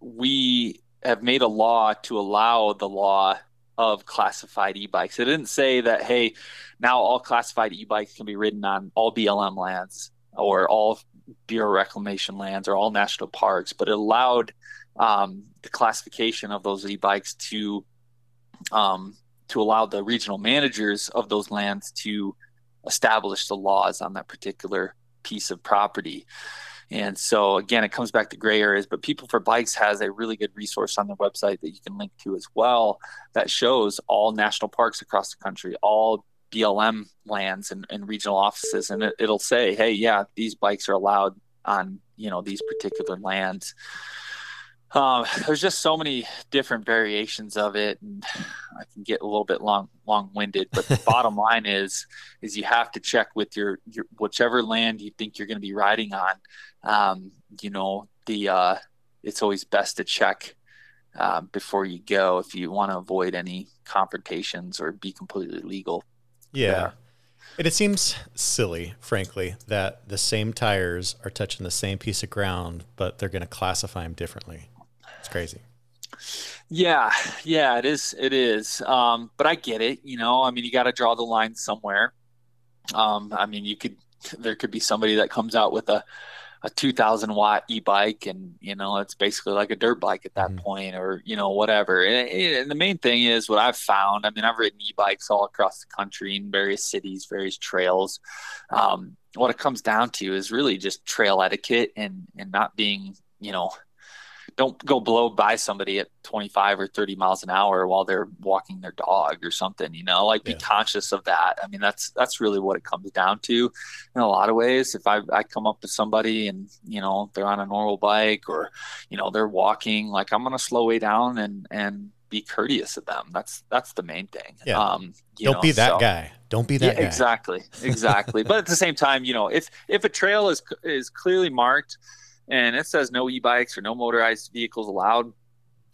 we have made a law to allow the law of classified e-bikes. It didn't say that hey, now all classified e-bikes can be ridden on all BLM lands. or all Bureau Reclamation lands or all national parks, but it allowed um, the classification of those e-bikes to um, to allow the regional managers of those lands to establish the laws on that particular piece of property. And so again, it comes back to gray areas, but People for Bikes has a really good resource on their website that you can link to as well that shows all national parks across the country, all BLM lands and, and regional offices, and it, it'll say, hey, yeah, these bikes are allowed on you know these particular lands. Um, there's just so many different variations of it, and I can get a little bit long long winded. But the bottom line is is you have to check with your, your whichever land you think you're going to be riding on. Um, you know the uh, it's always best to check uh, before you go if you want to avoid any confrontations or be completely legal. Yeah. There. And it seems silly, frankly, that the same tires are touching the same piece of ground, but they're going to classify them differently. It's crazy. Yeah, yeah, it is. It is. Um, but I get it. You know, I mean, you got to draw the line somewhere. Um, I mean, you could. There could be somebody that comes out with a a 2000 watt e-bike and you know it's basically like a dirt bike at that mm-hmm. point or you know whatever and, and, the main thing is what i've found i mean i've ridden e-bikes all across the country in various cities various trails um, what it comes down to is really just trail etiquette and and not being you know don't go blow by somebody at 25 or 30 miles an hour while they're walking their dog or something you know? Like be yeah. conscious of that. I mean that's that's really what it comes down to. In a lot of ways if I, I come up to somebody and you know they're on a normal bike or you know they're walking like i'm going to slow way down and and be courteous of them. That's that's the main thing. Yeah. um don't know, be that so, guy. Don't be that yeah, guy. exactly. Exactly. But at the same time you know if if a trail is is clearly marked and it says no e-bikes or no motorized vehicles allowed.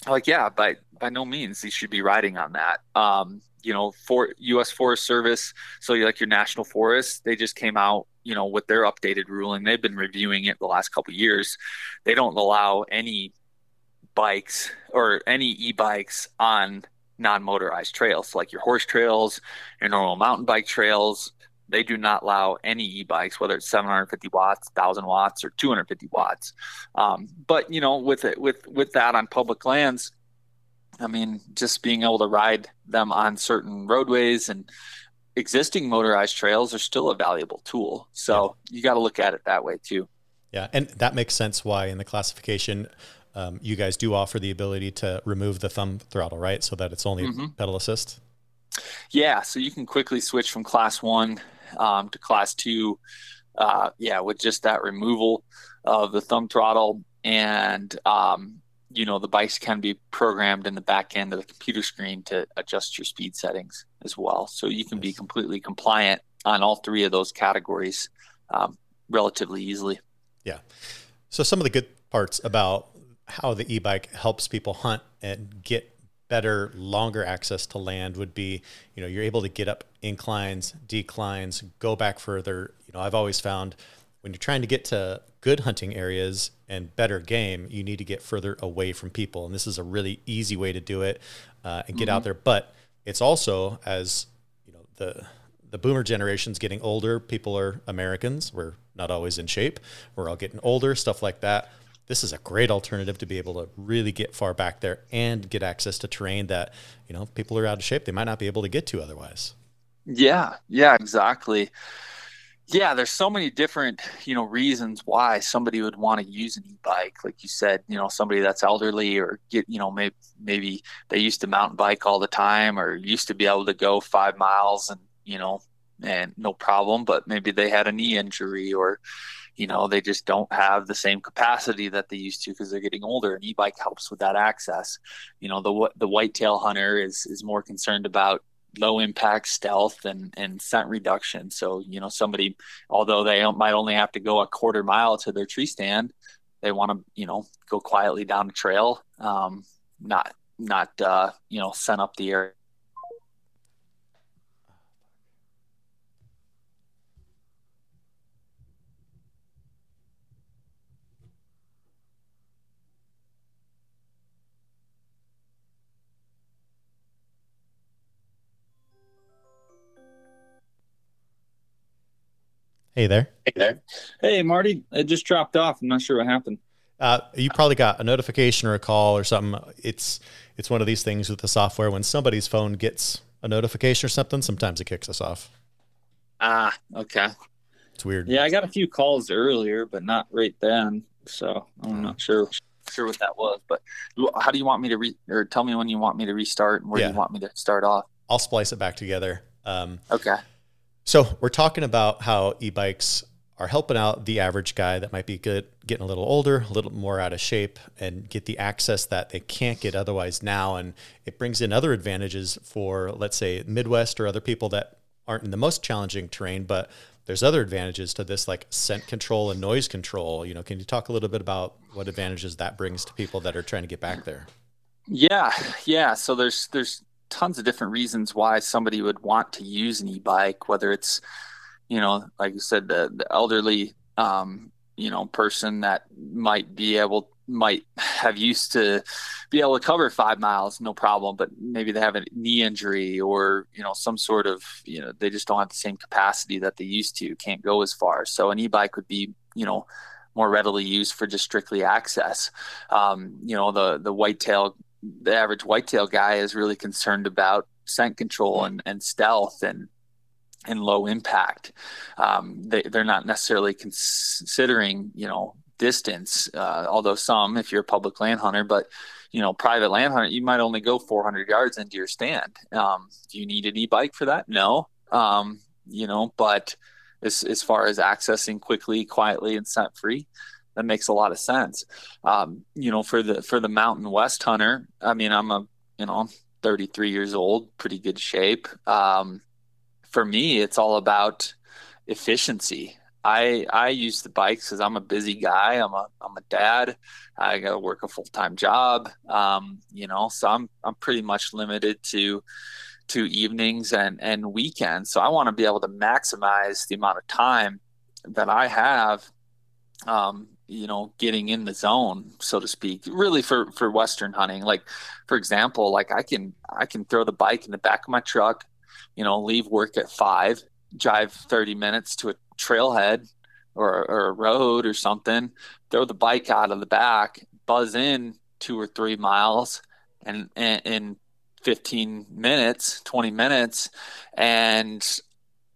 Like yeah by by no means you should be riding on that. Um, you know for us forest service so like your national forests they just came out you know with their updated ruling. They've been reviewing it the last couple years. They don't allow any bikes or any e-bikes on non-motorized trails like your horse trails your normal mountain bike trails they do not allow any e-bikes, whether it's 750 watts, 1,000 watts, or 250 watts. Um, but you know, with it, with with that on public lands, I mean, just being able to ride them on certain roadways and existing motorized trails are still a valuable tool. So yeah. you got to look at it that way too. Yeah, and that makes sense why in the classification um, you guys do offer the ability to remove the thumb throttle, right? So that it's only mm-hmm. pedal assist. Yeah, so you can quickly switch from class one um, to class two. Uh, yeah, with just that removal of the thumb throttle, and um, you know the bikes can be programmed in the back end of the computer screen to adjust your speed settings as well. So you can be completely compliant on all three of those categories um, relatively easily. Yeah. So some of the good parts about how the e-bike helps people hunt and get better, longer access to land would be, you know, you're able to get up inclines, declines, go back further. You know, I've always found when you're trying to get to good hunting areas and better game, you need to get further away from people. And this is a really easy way to do it uh, and get mm-hmm. out there. But it's also as you know the the boomer generation's getting older. People are Americans. We're not always in shape. We're all getting older. Stuff like that this is a great alternative to be able to really get far back there and get access to terrain that you know people are out of shape. They might not be able to get to otherwise. Yeah yeah exactly. Yeah there's so many different you know reasons why somebody would want to use an e-bike. Like you said you know somebody that's elderly or get you know maybe maybe they used to mountain bike all the time or used to be able to go five miles and you know and no problem but maybe they had a knee injury or you know they just don't have the same capacity that they used to because they're getting older and e-bike helps with that access. You know the the whitetail hunter is is more concerned about low impact stealth and and scent reduction. So you know somebody although they might only have to go a quarter mile to their tree stand they want to you know go quietly down the trail um, not not uh, you know scent up the area Hey there. Hey there. Hey, Marty. It just dropped off. I'm not sure what happened. Uh, you probably got a notification or a call or something. It's it's one of these things with the software. When somebody's phone gets a notification or something, sometimes it kicks us off. Ah, okay. It's weird. Yeah, I got a few calls earlier, but not right then. So I'm not sure sure what that was. But how do you want me to re or tell me when you want me to restart and where yeah. you want me to start off? I'll splice it back together. Um, okay. So we're talking about how e-bikes are helping out the average guy that might be good, getting a little older, a little more out of shape, and get the access that they can't get otherwise now. And it brings in other advantages for, let's say, Midwest or other people that aren't in the most challenging terrain, but there's other advantages to this like scent control and noise control. You know, can you talk a little bit about what advantages that brings to people that are trying to get back there? Yeah, yeah. So there's there's tons of different reasons why somebody would want to use an e-bike, whether it's, you know, like you said, the, the elderly, um, you know, person that might be able, might have used to be able to cover five miles, no problem, but maybe they have a knee injury or, you know, some sort of, you know, they just don't have the same capacity that they used to, can't go as far. So an e-bike would be, you know, more readily used for just strictly access. Um, you know, the the whitetail the average whitetail guy is really concerned about scent control and, and stealth and and low impact. Um, they, they're not necessarily considering, you know, distance, uh, although some, if you're a public land hunter, but, you know, private land hunter, you might only go 400 yards into your stand. Um, do you need an e-bike for that? No. Um, you know, but as, as far as accessing quickly, quietly, and scent free, that makes a lot of sense. Um, you know, for the for the Mountain West hunter, I mean, I'm a you know 33 years old, pretty good shape. Um, for me, it's all about efficiency. I I use the bikes because I'm a busy guy. I'm a I'm a dad. I got to work a full time job. Um, you know, so I'm I'm pretty much limited to to evenings and and weekends. So I want to be able to maximize the amount of time that I have um, you know getting in the zone so to speak really for for western hunting. Like for example like i can i can throw the bike in the back of my truck you know leave work at five drive 30 minutes to a trailhead or, or a road or something throw the bike out of the back buzz in two or three miles and in 15 minutes 20 minutes and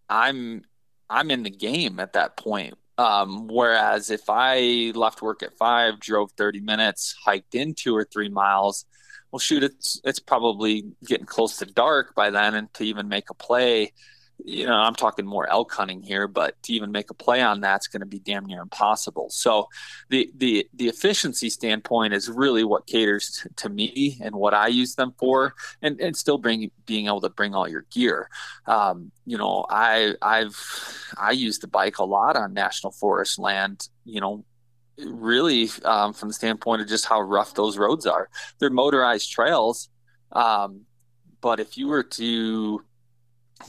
i'm i'm in the game at that point um, whereas if I left work at five, drove 30 minutes, hiked in two or three miles, well, shoot, it's it's probably getting close to dark by then, and to even make a play, you know, I'm talking more elk hunting here, but to even make a play on that's going to be damn near impossible. So, the the the efficiency standpoint is really what caters to me and what I use them for, and and still bring being able to bring all your gear. Um, you know, I I've I use the bike a lot on national forest land. You know, really um, from the standpoint of just how rough those roads are. They're motorized trails, um, but if you were to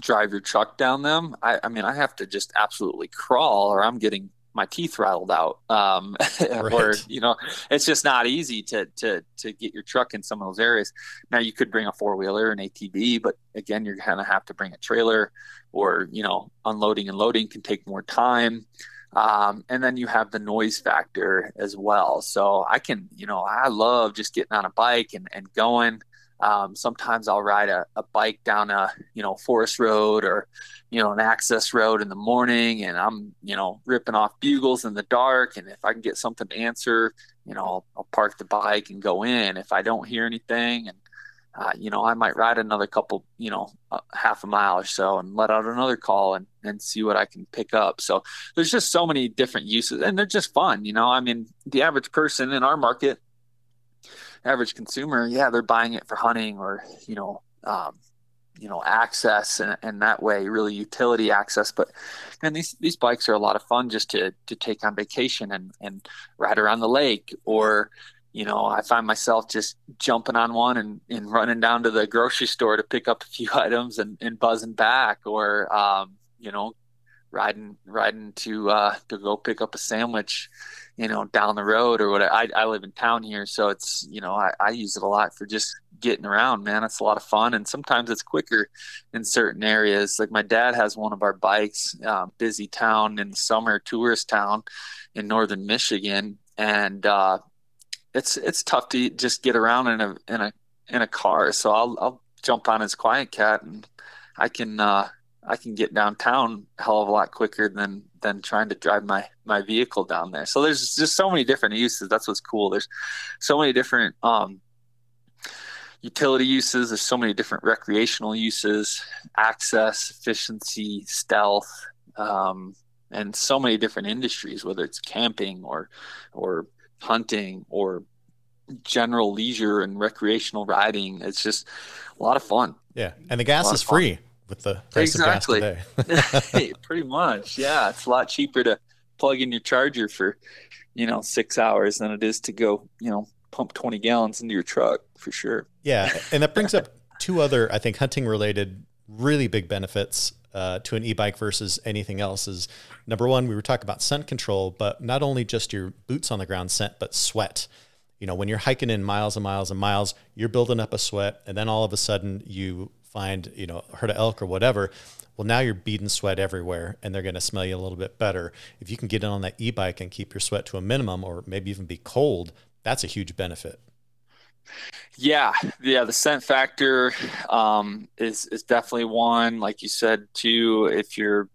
drive your truck down them, I, I mean, I have to just absolutely crawl or I'm getting my teeth rattled out. Um, right. or, you know, it's just not easy to, to, to get your truck in some of those areas. Now you could bring a four wheeler, an ATV, but again, you're going to have to bring a trailer or, you know, unloading and loading can take more time. Um, and then you have the noise factor as well. So I can, you know, I love just getting on a bike and, and going. Um, sometimes I'll ride a, a, bike down a you know forest road or you know an access road in the morning, and I'm you know ripping off bugles in the dark. And if I can get something to answer, you know I'll, I'll park the bike and go in. If I don't hear anything, and uh, you know I might ride another couple you know uh, half a mile or so and let out another call and and see what I can pick up. So there's just so many different uses, and they're just fun. You know, I mean the average person in our market average consumer, yeah, they're buying it for hunting or you know, um, you know, access and, and that way, really utility access. But and these these bikes are a lot of fun just to to take on vacation and and ride around the lake or you know, I find myself just jumping on one and, and running down to the grocery store to pick up a few items and, and buzzing back or, um, you know, riding riding to uh, to go pick up a sandwich, you know, down the road or whatever. I, I live in town here, so it's you know I, I use it a lot for just getting around. Man, it's a lot of fun, and sometimes it's quicker in certain areas. Like my dad has one of our bikes, uh, busy town in the summer, tourist town in northern Michigan, and uh, it's it's tough to just get around in a in a in a car. So I'll I'll jump on his QuietKat and I can uh, I can get downtown a hell of a lot quicker than than trying to drive my my vehicle down there. So there's just so many different uses. That's what's cool. There's so many different um, utility uses. There's so many different recreational uses, access, efficiency, stealth, um, and so many different industries. Whether it's camping or or hunting or general leisure and recreational riding. It's just a lot of fun. Yeah, and the gas is free with the price exactly. of gas today. Pretty much, yeah. It's a lot cheaper to plug in your charger for, you know, six hours than it is to go, you know, pump 20 gallons into your truck for sure. Yeah, and that brings up two other, I think, hunting related really big benefits uh, to an e-bike versus anything else is number one we were talking about scent control but not only just your boots on the ground scent but sweat you know, when you're hiking in miles and miles and miles, you're building up a sweat, and then all of a sudden you find, you know, herd of elk or whatever. Well, now you're beading sweat everywhere, and they're going to smell you a little bit better. If you can get in on that e-bike and keep your sweat to a minimum, or maybe even be cold, that's a huge benefit. Yeah, yeah, the scent factor um, is is definitely one. Like you said, too, if you're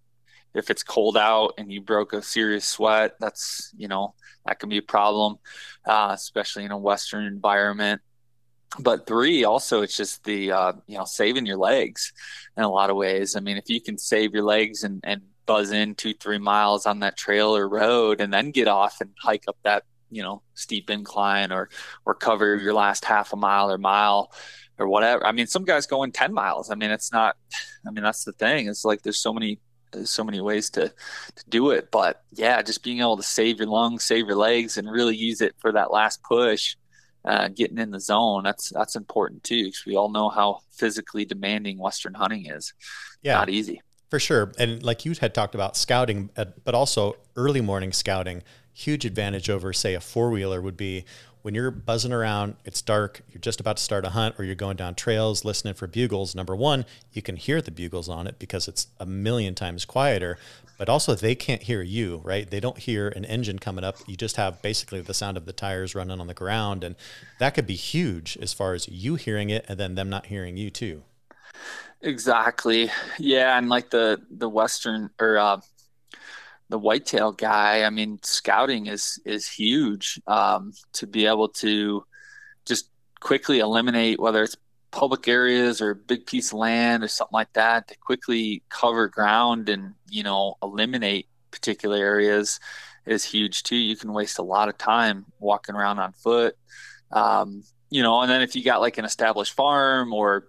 if it's cold out and you broke a serious sweat, that's you know that can be a problem, uh, especially in a Western environment. But three, also, it's just the uh, you know saving your legs in a lot of ways. I mean, if you can save your legs and, and buzz in two three miles on that trail or road, and then get off and hike up that you know steep incline or or cover your last half a mile or mile or whatever. I mean, some guys going 10 miles. I mean, it's not, I mean, that's the thing. It's like there's so many there's so many ways to to do it but yeah just being able to save your lungs save your legs and really use it for that last push uh, getting in the zone that's that's important too because we all know how physically demanding western hunting is. Yeah. Not easy. For sure. And like you had talked about scouting uh, but also early morning scouting huge advantage over say a four-wheeler would be when you're buzzing around, it's dark, you're just about to start a hunt, or you're going down trails listening for bugles. Number one, you can hear the bugles on it because it's a million times quieter, but also they can't hear you, right? They don't hear an engine coming up. You just have basically the sound of the tires running on the ground. And that could be huge as far as you hearing it and then them not hearing you too. Exactly. Yeah. And like the, the Western or, uh, the whitetail guy, I mean, scouting is is huge um, to be able to just quickly eliminate whether it's public areas or a big piece of land or something like that to quickly cover ground and you know eliminate particular areas is huge too. You can waste a lot of time walking around on foot, um, you know. And then if you got like an established farm or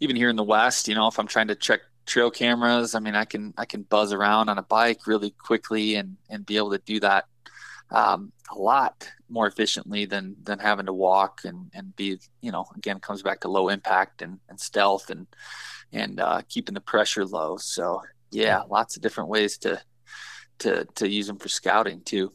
even here in the West, you know, if I'm trying to check trail cameras. I mean, I can I can buzz around on a bike really quickly and and be able to do that um, a lot more efficiently than than having to walk and and be you know again comes back to low impact and, and stealth and and uh, keeping the pressure low. So yeah, lots of different ways to to to use them for scouting too.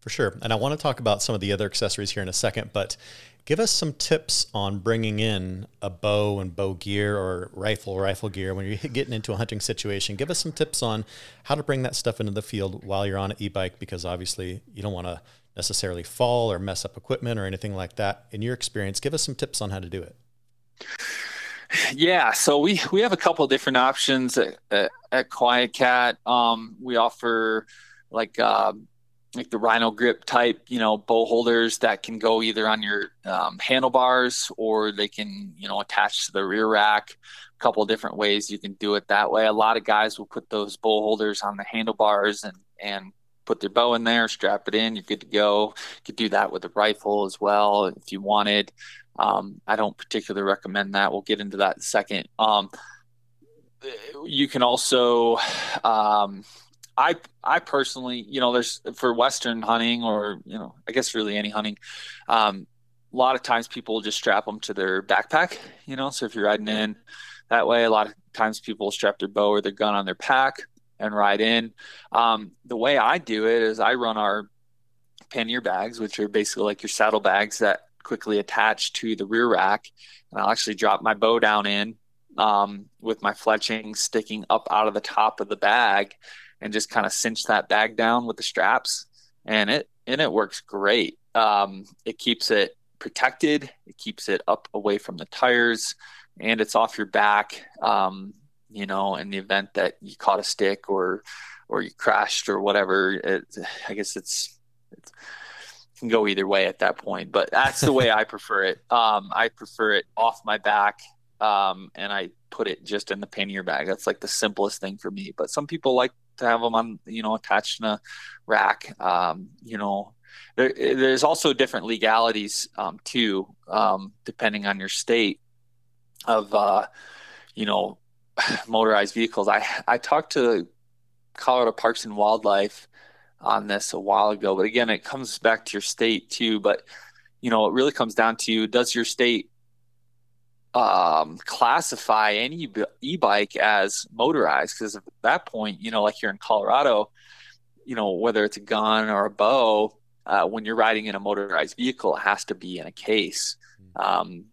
For sure. And I want to talk about some of the other accessories here in a second, but Give us some tips on bringing in a bow and bow gear or rifle, rifle gear when you're getting into a hunting situation. Give us some tips on how to bring that stuff into the field while you're on an e bike because obviously you don't want to necessarily fall or mess up equipment or anything like that. In your experience, give us some tips on how to do it. Yeah, so we we have a couple different options at, at, at QuietKat. Um, we offer like uh, like the rhino grip type, you know, bow holders that can go either on your um, handlebars or they can, you know, attach to the rear rack. A couple different ways you can do it that way. A lot of guys will put those bow holders on the handlebars and and put their bow in there, strap it in, you're good to go. You could do that with a rifle as well if you wanted. Um, I don't particularly recommend that. We'll get into that in a second. Um, you can also um, I I personally, you know, there's for Western hunting or you know, I guess really any hunting. Um, a lot of times people just strap them to their backpack, you know. So if you're riding in that way, a lot of times people strap their bow or their gun on their pack, and ride in. Um, the way I do it is I run our pannier bags, which are basically like your saddle bags that quickly attach to the rear rack. And I'll actually drop my bow down in um, with my fletching sticking up out of the top of the bag and just kind of cinch that bag down with the straps. And it, and it works great. Um, it keeps it protected. It keeps it up away from the tires and it's off your back. Um, you know, in the event that you caught a stick or, or you crashed or whatever, it, I guess it's, it's can go either way at that point, but that's the way I prefer it. Um, I prefer it off my back, um, and I put it just in the pannier bag. That's like the simplest thing for me. But some people like to have them on, you know, attached in a rack. Um, you know, there, there's also different legalities um, too, um, depending on your state of, uh, you know, motorized vehicles. I I talked to Colorado Parks and Wildlife on this a while ago, but again, it comes back to your state too. But you know, it really comes down to you, does your state um, classify any e-bike as motorized? Because at that point, you know, like you're in Colorado, you know, whether it's a gun or a bow, uh, when you're riding in a motorized vehicle, it has to be in a case. Hmm. Um,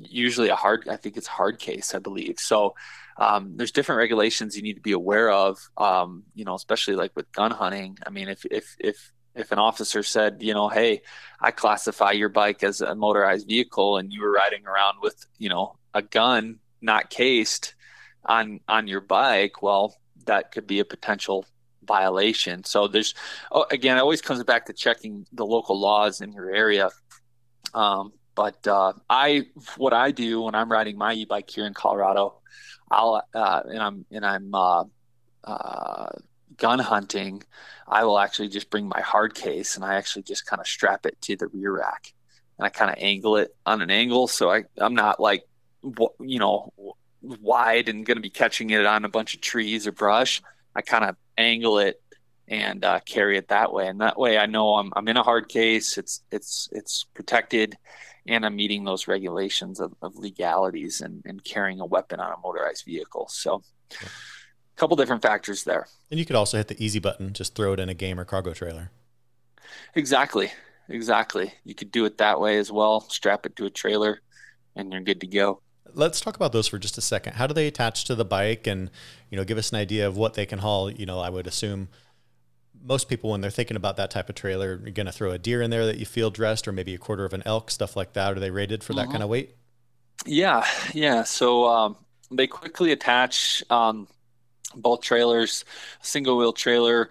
usually a hard, I think it's hard case, I believe. So um, there's different regulations you need to be aware of. Um, you know, especially like with gun hunting. I mean, if if if if an officer said, you know, hey, I classify your bike as a motorized vehicle, and you were riding around with, you know, a gun not cased on on your bike, well, that could be a potential violation. So there's, oh, again, it always comes back to checking the local laws in your area. Um, but uh, I, what I do when I'm riding my e-bike here in Colorado, I'll uh, and I'm and I'm uh, uh, gun hunting, I will actually just bring my hard case and I actually just kind of strap it to the rear rack and I kind of angle it on an angle so I I'm not like you know wide and going to be catching it on a bunch of trees or brush. I kind of angle it and uh, carry it that way, and that way I know I'm I'm in a hard case. It's it's it's protected and I'm meeting those regulations of, of legalities and, and carrying a weapon on a motorized vehicle. So, couple different factors there. And you could also hit the easy button, just throw it in a game or cargo trailer. Exactly. Exactly. You could do it that way as well. Strap it to a trailer and you're good to go. Let's talk about those for just a second. How do they attach to the bike and, you know, give us an idea of what they can haul? You know, I would assume most people when they're thinking about that type of trailer you're going to throw a deer in there that you feel dressed or maybe a quarter of an elk stuff like that are they rated for that mm-hmm. kind of weight yeah yeah so um, they quickly attach um, both trailers single wheel trailer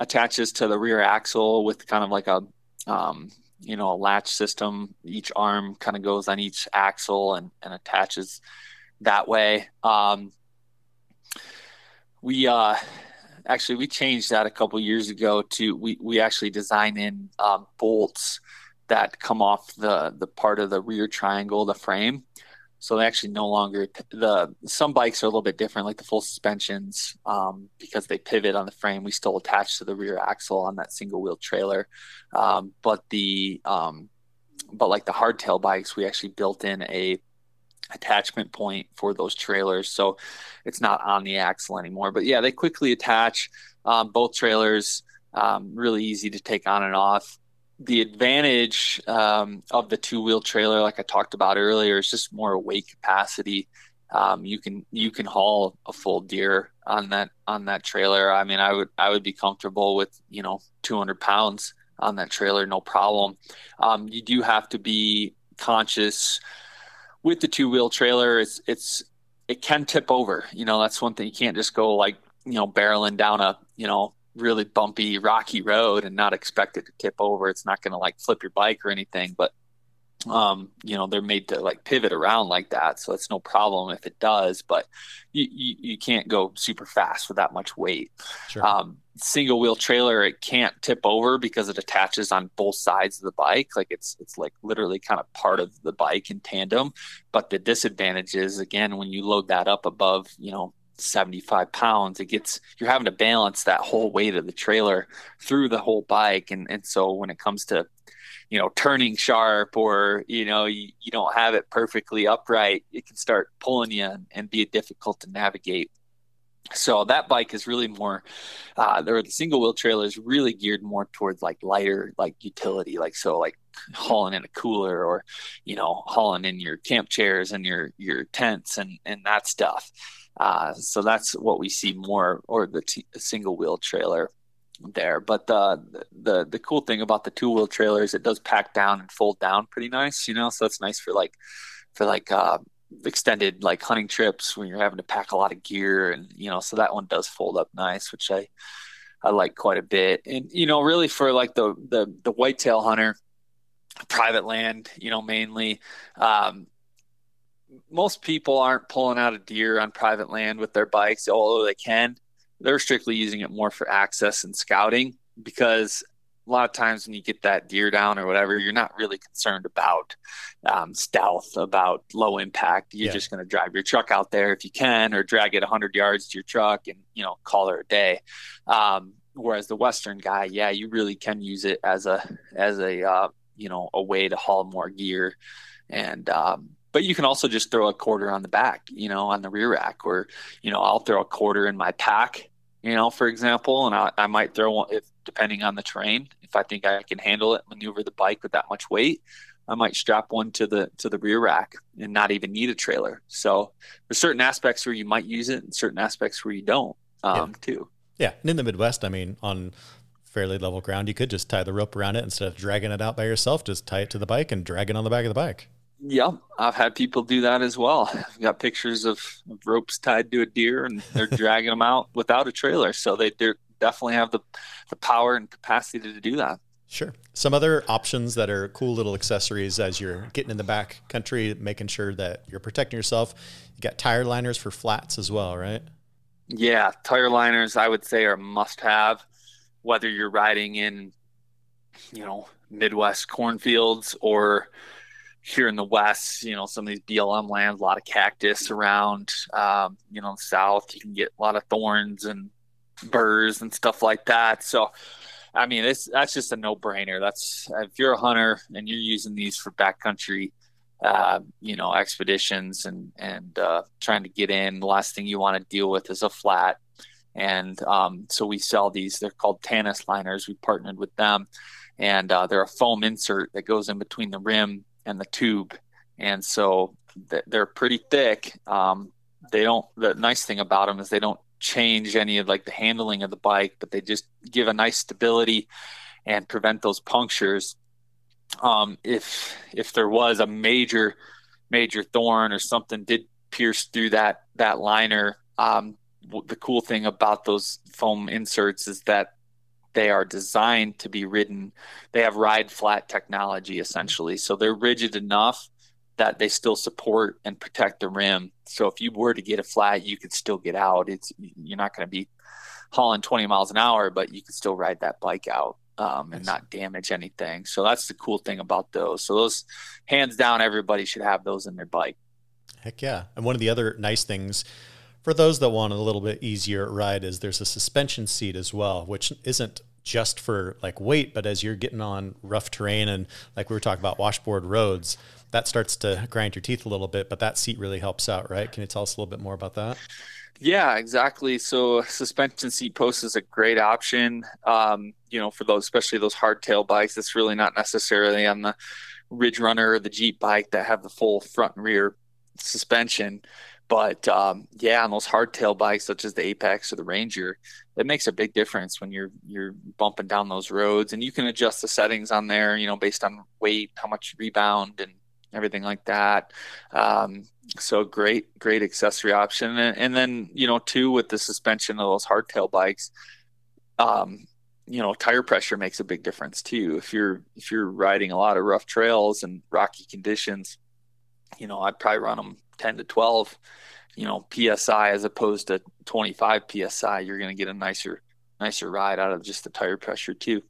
attaches to the rear axle with kind of like a um, you know a latch system. Each arm kind of goes on each axle and, and attaches that way. Um, we uh actually we changed that a couple years ago to we we actually design in um, bolts that come off the the part of the rear triangle the frame so they actually no longer the some bikes are a little bit different like the full suspensions um, because they pivot on the frame we still attach to the rear axle on that single wheel trailer um, but the um, but like the hardtail bikes we actually built in a attachment point for those trailers. So it's not on the axle anymore. But yeah, they quickly attach um, both trailers, um, really easy to take on and off. The advantage um, of the two wheel trailer, like I talked about earlier, is just more weight capacity. Um, you can you can haul a full deer on that on that trailer. I mean, I would I would be comfortable with you know 200 pounds on that trailer, no problem. Um, you do have to be conscious with the two wheel trailer, it's it's it can tip over. You know, that's one thing. You can't just go like you know barreling down a you know really bumpy rocky road and not expect it to tip over. It's not going to like flip your bike or anything, but um, you know, they're made to like pivot around like that. So it's no problem if it does, but you, you, you can't go super fast with that much weight. Sure. Um, single wheel trailer, it can't tip over because it attaches on both sides of the bike. Like it's, it's like literally kind of part of the bike in tandem. But the disadvantage is again, when you load that up above, you know, 75 pounds it gets you're having to balance that whole weight of the trailer through the whole bike and and so when it comes to you know turning sharp or you know you, you don't have it perfectly upright it can start pulling you and, and be difficult to navigate So that bike is really more, uh, the single wheel trailer is really geared more towards like lighter, like utility, like so, like hauling in a cooler or, you know, hauling in your camp chairs and your your tents and and that stuff. Uh, so that's what we see more, or the t- single wheel trailer there. But the the the cool thing about the two wheel trailer is it does pack down and fold down pretty nice, you know. So that's nice for like for like uh, extended like hunting trips when you're having to pack a lot of gear and you know so that one does fold up nice which i i like quite a bit and you know really for like the the the whitetail hunter private land you know mainly um, most people aren't pulling out a deer on private land with their bikes although they can they're strictly using it more for access and scouting because a lot of times when you get that deer down or whatever, you're not really concerned about um, stealth, about low impact. You're yeah. just going to drive your truck out there if you can, or drag it 100 yards to your truck and you know call it a day. Um, whereas the Western guy, yeah, you really can use it as a as a uh, you know a way to haul more gear, and um, but you can also just throw a quarter on the back, you know, on the rear rack, or you know I'll throw a quarter in my pack you know, for example, and I, I might throw one if depending on the terrain if I think I can handle it, maneuver the bike with that much weight, I might strap one to the to the rear rack and not even need a trailer. So there's certain aspects where you might use it, and certain aspects where you don't, um, yeah. too. Yeah, and in the Midwest, I mean, on fairly level ground, you could just tie the rope around it instead of dragging it out by yourself. Just tie it to the bike and drag it on the back of the bike. Yep, I've had people do that as well. I've got pictures of, ropes tied to a deer, and they're dragging them out without a trailer. So they definitely have the, the power and capacity to do that. Sure. Some other options that are cool little accessories as you're getting in the back country, making sure that you're protecting yourself. You got tire liners for flats as well, right? Yeah, tire liners I would say are must have, whether you're riding in, you know, Midwest cornfields or here in the West, you know, some of these BLM lands, a lot of cactus around, um, you know, south, you can get a lot of thorns and burrs and stuff like that. So, I mean, it's that's just a no brainer. That's if you're a hunter and you're using these for backcountry, uh, you know, expeditions and and uh, trying to get in, the last thing you want to deal with is a flat. And um, so we sell these. They're called Tannus liners. We partnered with them, and uh, they're a foam insert that goes in between the rim and the tube, and so they're pretty thick. Um, they don't. The nice thing about them is they don't change any of like the handling of the bike, but they just give a nice stability and prevent those punctures. Um, if if there was a major major thorn or something did pierce through that that liner, um, the cool thing about those foam inserts is that they are designed to be ridden. They have ride flat technology essentially, so they're rigid enough that they still support and protect the rim. So if you were to get a flat, you could still get out. It's you're not going to be hauling 20 miles an hour, but you could still ride that bike out um, and not damage anything. So that's the cool thing about those. So those, hands down, everybody should have those in their bike. Heck yeah! And one of the other nice things for those that want a little bit easier ride is there's a suspension seat as well, which isn't just for like weight, but as you're getting on rough terrain and like we were talking about washboard roads, that starts to grind your teeth a little bit, but that seat really helps out, right? Can you tell us a little bit more about that? Yeah, exactly. So suspension seat post is a great option. Um, you know, for those, especially those hardtail bikes, it's really not necessarily on the Ridge Runner or the Jeep bike that have the full front and rear suspension. But um, yeah, on those hardtail bikes such as the Apex or the Ranger, it makes a big difference when you're you're bumping down those roads, and you can adjust the settings on there, you know, based on weight, how much rebound, and everything like that. Um, so great, great accessory option. And, and, then, you know, two with the suspension of those hardtail bikes, um, you know, tire pressure makes a big difference too. If you're, if you're riding a lot of rough trails and rocky conditions, you know, I'd probably run them 10 to 12, you know, PSI as opposed to 25 PSI, you're going to get a nicer, nicer ride out of just the tire pressure too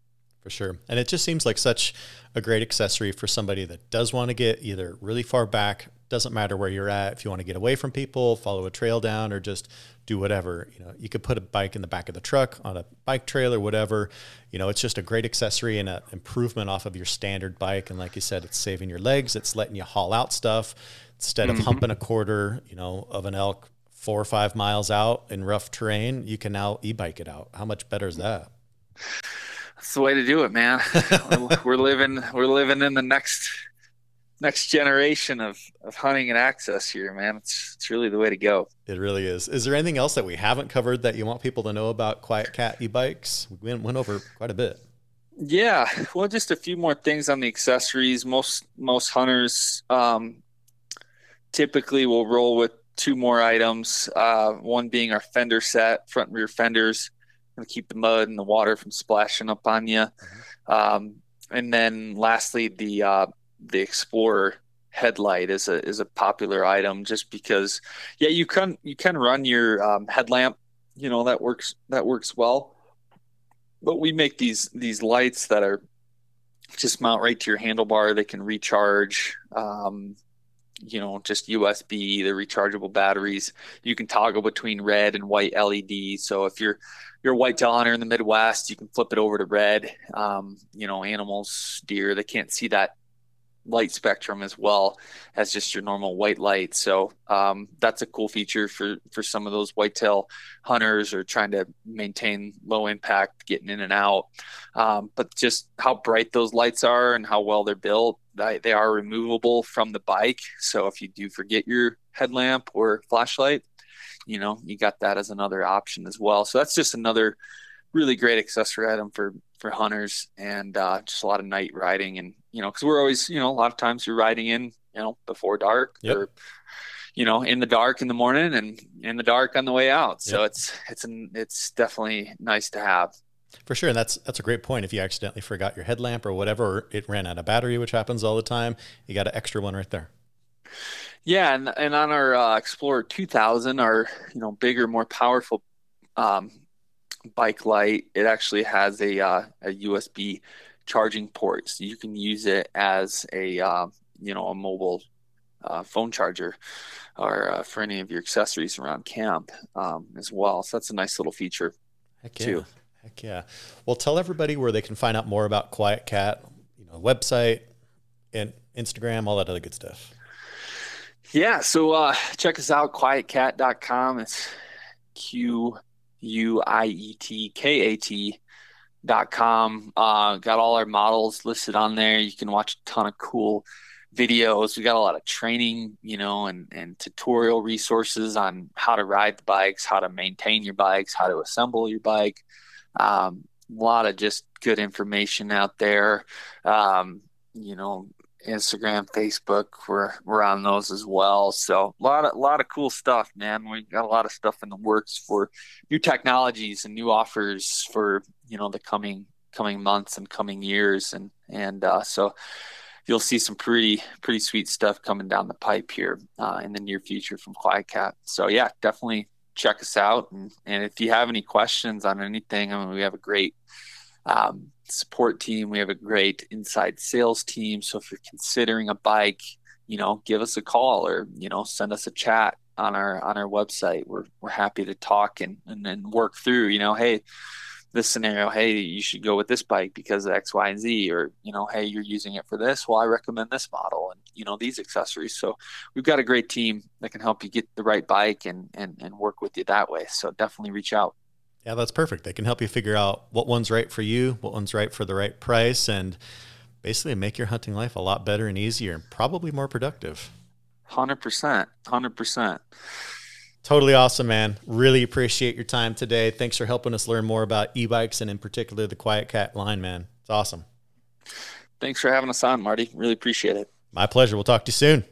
for sure. And it just seems like such a great accessory for somebody that does want to get either really far back, doesn't matter where you're at, if you want to get away from people, follow a trail down, or just do whatever. You know, you could put a bike in the back of the truck on a bike trail or whatever. You know, it's just a great accessory and an improvement off of your standard bike. And like you said, it's saving your legs, it's letting you haul out stuff instead of mm-hmm. humping a quarter, you know, of an elk four or five miles out in rough terrain, you can now e-bike it out. How much better is that? That's the way to do it, man. we're living we're living in the next next generation of, of hunting and access here, man. It's it's really the way to go. It really is. Is there anything else that we haven't covered that you want people to know about QuietKat e-bikes? We went, went over quite a bit. Yeah, well, just a few more things on the accessories. Most most hunters um, typically will roll with two more items. Uh, one being our fender set, front and rear fenders, going to keep the mud and the water from splashing up on you. Mm-hmm. Um, and then lastly, the uh, the Explorer headlight is a is a popular item just because yeah you can you can run your um, headlamp you know that works that works well. But we make these these lights that are just mount right to your handlebar. They can recharge um, you know just usb the rechargeable batteries. You can toggle between red and white led so if you're you're a whitetail hunter in the midwest you can flip it over to red. Um, you know animals deer they can't see that light spectrum as well as just your normal white light. So um, that's a cool feature for for some of those whitetail hunters or trying to maintain low impact getting in and out. Um, but just how bright those lights are and how well they're built, they, they are removable from the bike. So if you do forget your headlamp or flashlight, you know you got that as another option as well. So that's just another really great accessory item for for hunters and uh, just a lot of night riding and you know because we're always you know a lot of times you're riding in you know before dark yep. or you know in the dark in the morning and in the dark on the way out. So yep. it's it's an it's definitely nice to have. For sure. And that's that's a great point. If you accidentally forgot your headlamp or whatever or it ran out of battery which happens all the time you got an extra one right there. Yeah. And, and on our uh, explorer 2000 our you know bigger more powerful um, bike light, it actually has a uh, a USB charging port, so you can use it as a uh, you know a mobile uh, phone charger or uh, for any of your accessories around camp um, as well. So that's a nice little feature Heck yeah. too. Heck yeah! Well, tell everybody where they can find out more about QuietKat. You know, website and Instagram, all that other good stuff. Yeah, so uh, check us out, quietkat.com. It's Q U I E T K A T dot com. Uh, got all our models listed on there. You can watch a ton of cool videos. We got a lot of training, you know, and, and tutorial resources on how to ride the bikes, how to maintain your bikes, how to assemble your bike. Um, a lot of just good information out there. Um, you know, Instagram, Facebook. We're we're on those as well. So a lot of a lot of cool stuff, man. We got a lot of stuff in the works for new technologies and new offers for you know the coming coming months and coming years, and and uh, so you'll see some pretty pretty sweet stuff coming down the pipe here uh, in the near future from QuietKat. So yeah, definitely check us out, and and if you have any questions on anything, I mean we have a great um, support team. We have a great inside sales team. So if you're considering a bike, you know, give us a call or you know, send us a chat on our on our website. We're we're happy to talk and and then work through. You know, hey, this scenario, hey, you should go with this bike because of X, Y, and Z, or you know, hey, you're using it for this. Well, I recommend this model and you know these accessories. So we've got a great team that can help you get the right bike and and and work with you that way. So definitely reach out. Yeah, that's perfect. They can help you figure out what one's right for you, what one's right for the right price, and basically make your hunting life a lot better and easier and probably more productive. 100%. 100%. Totally awesome, man. Really appreciate your time today. Thanks for helping us learn more about e bikes and, in particular, the QuietKat line, man. It's awesome. Thanks for having us on, Marty. Really appreciate it. My pleasure. We'll talk to you soon.